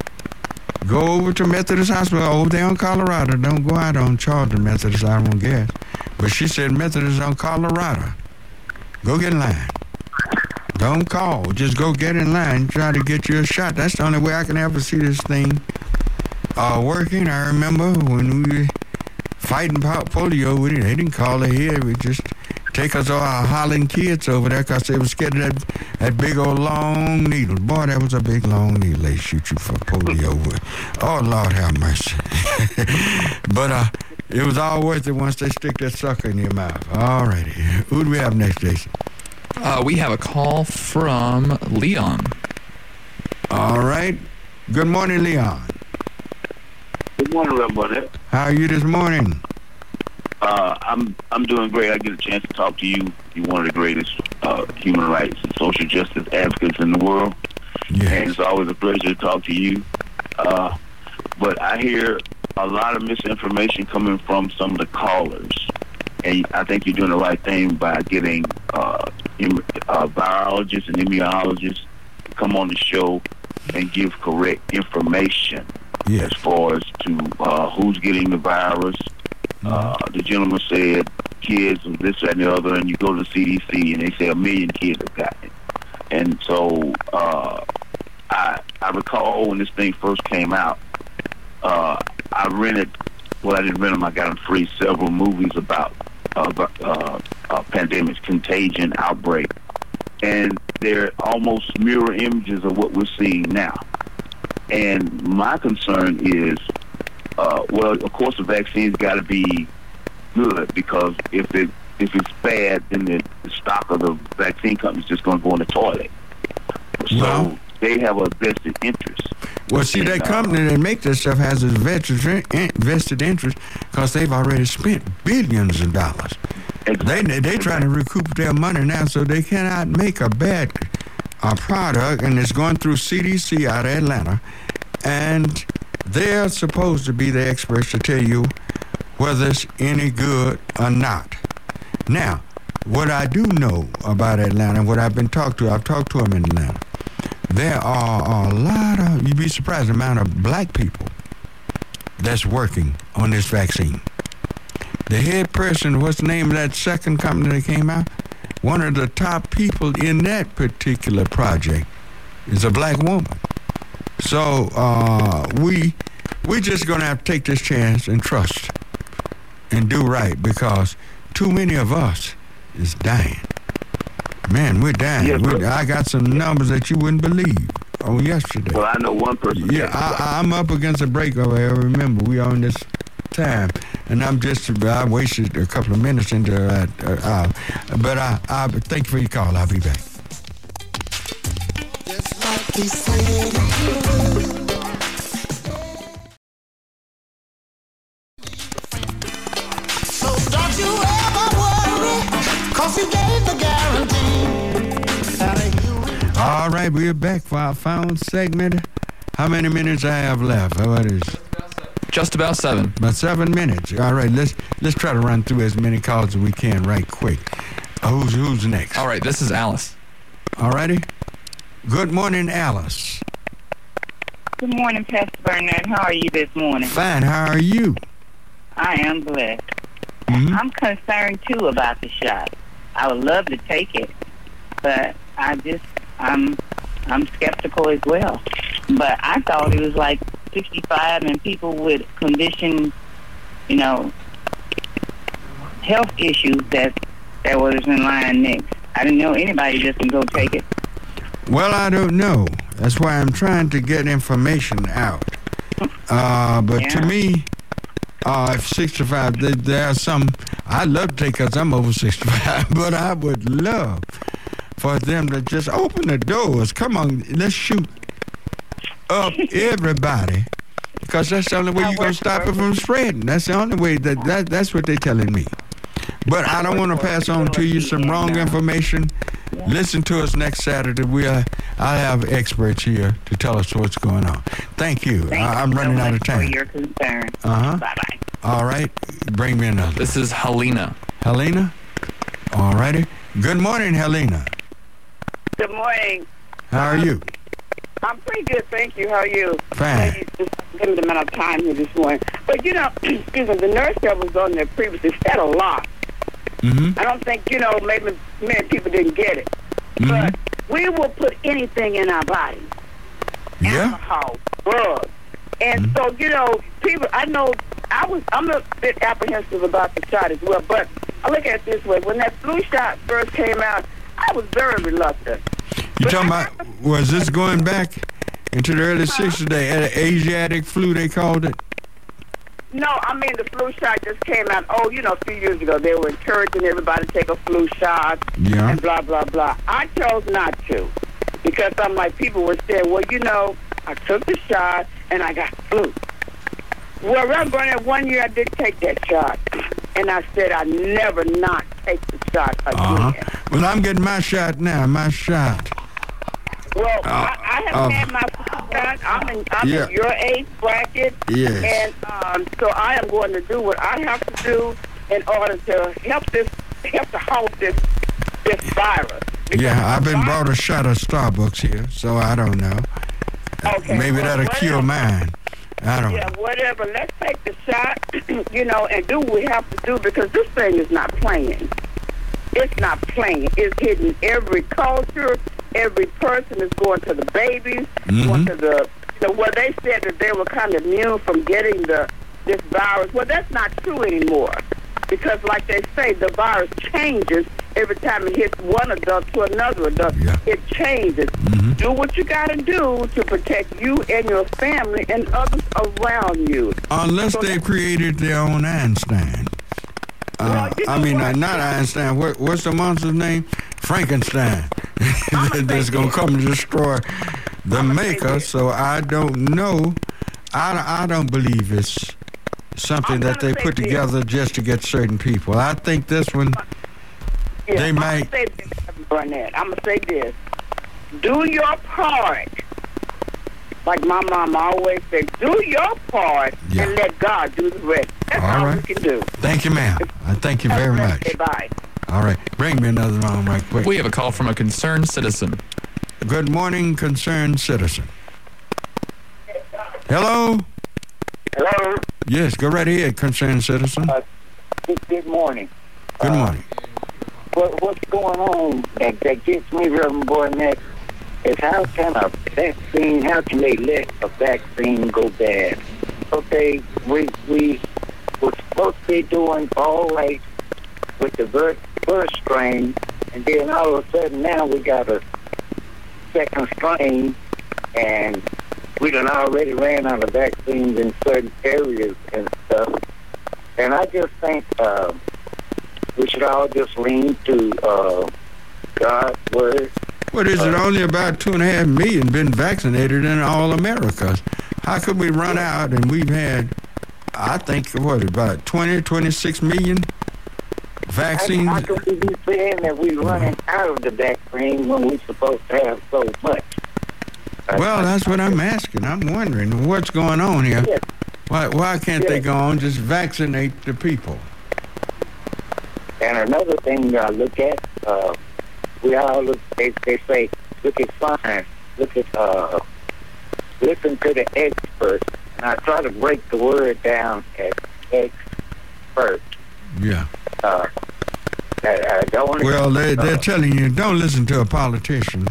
B: Go over to Methodist Hospital over there in Colorado. Don't go out on Charlton Methodist, I won't guess. But she said Methodist on Colorado. Go get in line. Don't call. Just go get in line. Try to get you a shot. That's the only way I can ever see this thing uh, working. I remember when we were fighting polio with it, they didn't call it here. We just take us all our hollering kids over there because they was scared of that, that big old long needle. Boy, that was a big long needle they shoot you for polio with. Oh, Lord have mercy. but uh, it was all worth it once they stick that sucker in your mouth. All righty. Who do we have next, Jason?
C: Uh, we have a call from Leon.
B: All right. Good morning, Leon.
R: Good morning, Rev Bonnet.
B: How are you this morning?
R: Uh, I'm I'm doing great. I get a chance to talk to you. You're one of the greatest uh, human rights and social justice advocates in the world.
B: Yes.
R: And it's always a pleasure to talk to you. Uh, but I hear a lot of misinformation coming from some of the callers. And I think you're doing the right thing by getting uh, virologists and immunologists come on the show and give correct information as far as to uh, who's getting the virus. Uh, the gentleman said kids and this that, and the other, and you go to the CDC and they say a million kids have gotten it. And so uh, I I recall when this thing first came out, uh, I rented. Well, I didn't rent them. I got them free. Several movies about uh, uh, uh, pandemics, contagion, outbreak, and they're almost mirror images of what we're seeing now. And my concern is, uh, well, of course, the vaccine's got to be good because if it if it's bad, then the, the stock of the vaccine company's just going to go in the toilet. So they have a vested interest.
B: Well, see, that company that make this stuff has a vested, vested interest because they've already spent billions of dollars. They they trying to recoup their money now, so they cannot make a bad uh, product, and it's going through CDC out of Atlanta, and they're supposed to be the experts to tell you whether it's any good or not. Now, what I do know about Atlanta, what I've been talked to, I've talked to them in Atlanta. There are a lot of, you'd be surprised, the amount of black people that's working on this vaccine. The head person, what's the name of that second company that came out? One of the top people in that particular project is a black woman. So uh, we we just gonna have to take this chance and trust and do right because too many of us is dying. Man, we're dying.
R: Yes,
B: we
R: sir.
B: I got some numbers that you wouldn't believe on yesterday.
R: Well, I know one person.
B: Yeah, I, I'm up against a break over here. Remember, we are on this time, and I'm just I wasted a couple of minutes into that. Uh, uh, but I, I thank you for your call. I'll be back.
N: So don't you ever worry, cause he gave the guarantee.
B: All right, we're back for our final segment. How many minutes I have left? What is?
C: Just about seven.
B: About seven minutes. All right, let's let's try to run through as many calls as we can right quick. Who's who's next?
C: All right, this is Alice.
B: All righty. Good morning, Alice.
S: Good morning, Pastor Burnett. How are you this morning?
B: Fine. How are you?
S: I am blessed.
B: Mhm.
S: I'm concerned too about the shot. I would love to take it, but I just I'm I'm skeptical as well. But I thought it was like 65 and people with conditions, you know, health issues that that was in line next. I didn't know anybody just can go take it.
B: Well, I don't know. That's why I'm trying to get information out. Uh, but to me, uh, if 65, there, there are some, I'd love to take because I'm over 65, but I would love for them to just open the doors. Come on, let's shoot up everybody. Because that's the only way you're going to stop it from spreading. That's the only way that, that that's what they're telling me. But I don't want to pass on to you some wrong information. Listen to us next Saturday. We are, I'll have experts here to tell us what's going on. Thank you.
S: Thank
B: I, I'm
S: you so
B: running out
S: much
B: of
S: for
B: time.
S: your concern.
B: Uh-huh.
S: Bye bye.
B: All right. Bring me another.
C: This is Helena.
B: Helena? All righty. Good morning, Helena.
T: Good morning.
B: How are you?
T: I'm pretty good, thank you. How are you?
B: Fine.
T: Maybe it's just limited amount of time here this morning. But you know, excuse me, the nurse that was on there previously said a lot.
B: Mm-hmm.
T: I don't think, you know, maybe many people didn't get it.
B: Mm-hmm.
T: But we will put anything in our body.
B: Yeah?
T: Alcohol, drugs, And so, you know, people, I know, I was, I'm a bit apprehensive about the shot as well, but I look at it this way. When that flu shot first came out, I was very reluctant.
B: You talking about, was this going back into the early 60s, the A- Asiatic flu, they called it?
T: No, I mean the flu shot just came out. Oh, you know, a few years ago they were encouraging everybody to take a flu shot
B: Yeah.
T: and blah blah blah. I chose not to because I'm like people were saying, well, you know, I took the shot and I got flu. Well, around that one year I did take that shot, and I said I never not take the shot again.
B: Uh-huh. Well, I'm getting my shot now, my shot.
T: Well,
B: Uh,
T: I, I have
B: uh,
T: had my shot. I'm in, I'm
B: Yeah.
T: in your age bracket.
B: Yes.
T: And um, so I am going to do what I have to do in order to help this, help to halt this, this virus.
B: Yeah, I've been bought a shot of Starbucks here, so I don't know.
T: Okay.
B: Maybe
T: well,
B: that'll cure mine. I don't know.
T: Yeah, whatever. Let's take the shot, you know, and do what we have to do because this thing is not playing. It's not playing. It's hitting every culture. Every person is going to the babies, mm-hmm. going to the. So where they said that they were kind of immune from getting the this virus. Well, that's not true anymore, because like they say, the virus changes every time it hits one adult to another adult. It changes. Mm-hmm. Do what you got to do to protect you and your family and others around you.
B: Unless they've created their own Einstein. Uh, I mean, uh, not Einstein. What, what's the monster's name? Frankenstein. That's going to come and destroy the maker. So I don't know. I, I don't believe it's something that they put together just to get certain people. I think this one,
T: Yeah,
B: they
T: I'm
B: might.
T: Gonna say this, Burnett. I'm gonna say this: do your part. Like my mom always said, do your part and let God do the rest. That's all,
B: All
T: we can do.
B: Thank you, ma'am. I thank you very much.
T: Okay, bye.
B: All right. Bring me another one right quick.
C: We have a call from a concerned citizen.
B: Good morning, concerned citizen. Hello?
U: Hello.
B: Yes, go right ahead, concerned citizen.
U: Uh, good, good morning.
B: Good morning.
U: Uh, what, what's going on that, that gets me, Reverend Barnett, is how can a vaccine, how can they let a vaccine go bad? Okay, we, we were supposed to be doing all right with the first, first strain, and then all of a sudden now we got a second strain, and we done already ran out of vaccines in certain areas and stuff. And I just think uh, we should all just lean to uh, God's word.
B: What is it? Only about two and a half million been vaccinated in all America. How could we run out and we've had, I think, what, about 20, 26 million vaccines?
U: How can we be saying that we're running out of the vaccine when we're supposed to have so much?
B: Well, that's what I'm asking. I'm wondering what's going on here. Why, why can't they go on just vaccinate the people?
U: And another thing I look at, uh, we all look, they, they say, look at science, look at, uh, listen to the experts. And I try to break the word down as expert.
B: Yeah.
U: Uh, I, I don't
B: Well, they, they're
U: uh,
B: telling you don't listen to politicians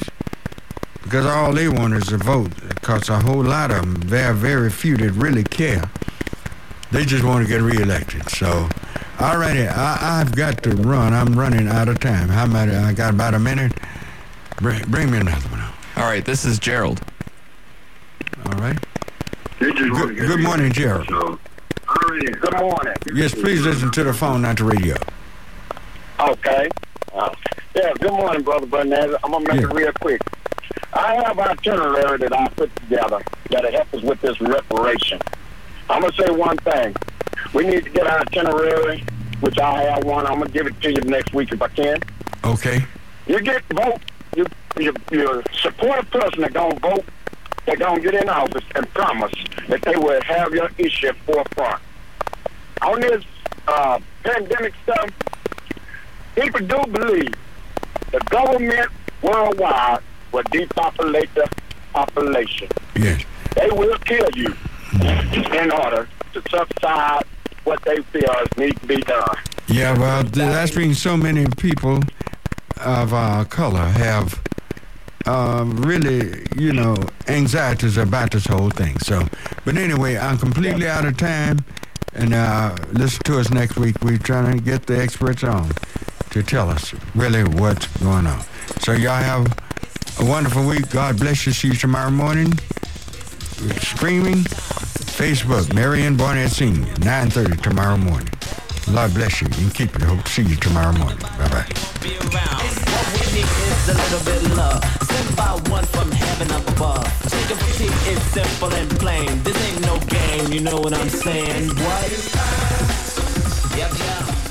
B: because all they want is a vote. Because a whole lot of them, there are very few that really care. They just want to get reelected. So, all righty, I, I've got to run. I'm running out of time. How about I got about a minute? Bring, bring me another one.
C: All right, this is Gerald.
B: All right. Good, good morning, Gerald.
U: Good morning.
B: Yes, please listen to the phone, not the radio.
U: Okay. Uh, yeah, good morning, Brother Burnett. I'm going to make it real quick. I have an itinerary that I put together that'll help us with this reparation. I'm going to say one thing. We need to get our itinerary, which I have one. I'm going to give it to you next week if I can.
B: Okay.
U: You get vote. You, you, you support a person that don't vote, that don't get in office and promise that they will have your issue at forefront. On this uh, pandemic stuff, people do believe the government worldwide will depopulate the population.
B: Yes.
U: They will kill you in order to subside what they feel needs to be done.
B: Yeah, well, th- that's been so many people of color have uh, really, you know, anxieties about this whole thing. So, but anyway, I'm completely out of time. And uh, listen to us next week. We're trying to get the experts on to tell us really what's going on. So y'all have a wonderful week. God bless you. See you tomorrow morning. Screaming. Facebook, Marion Barnett Senior, 9.30 tomorrow morning. God bless you and keep you. Hope to see you tomorrow morning. Bye-bye.
A: a little bit love. Sent by one from heaven up above. Simple and plain. This ain't no game, you know what I'm saying? What? Yep, yep.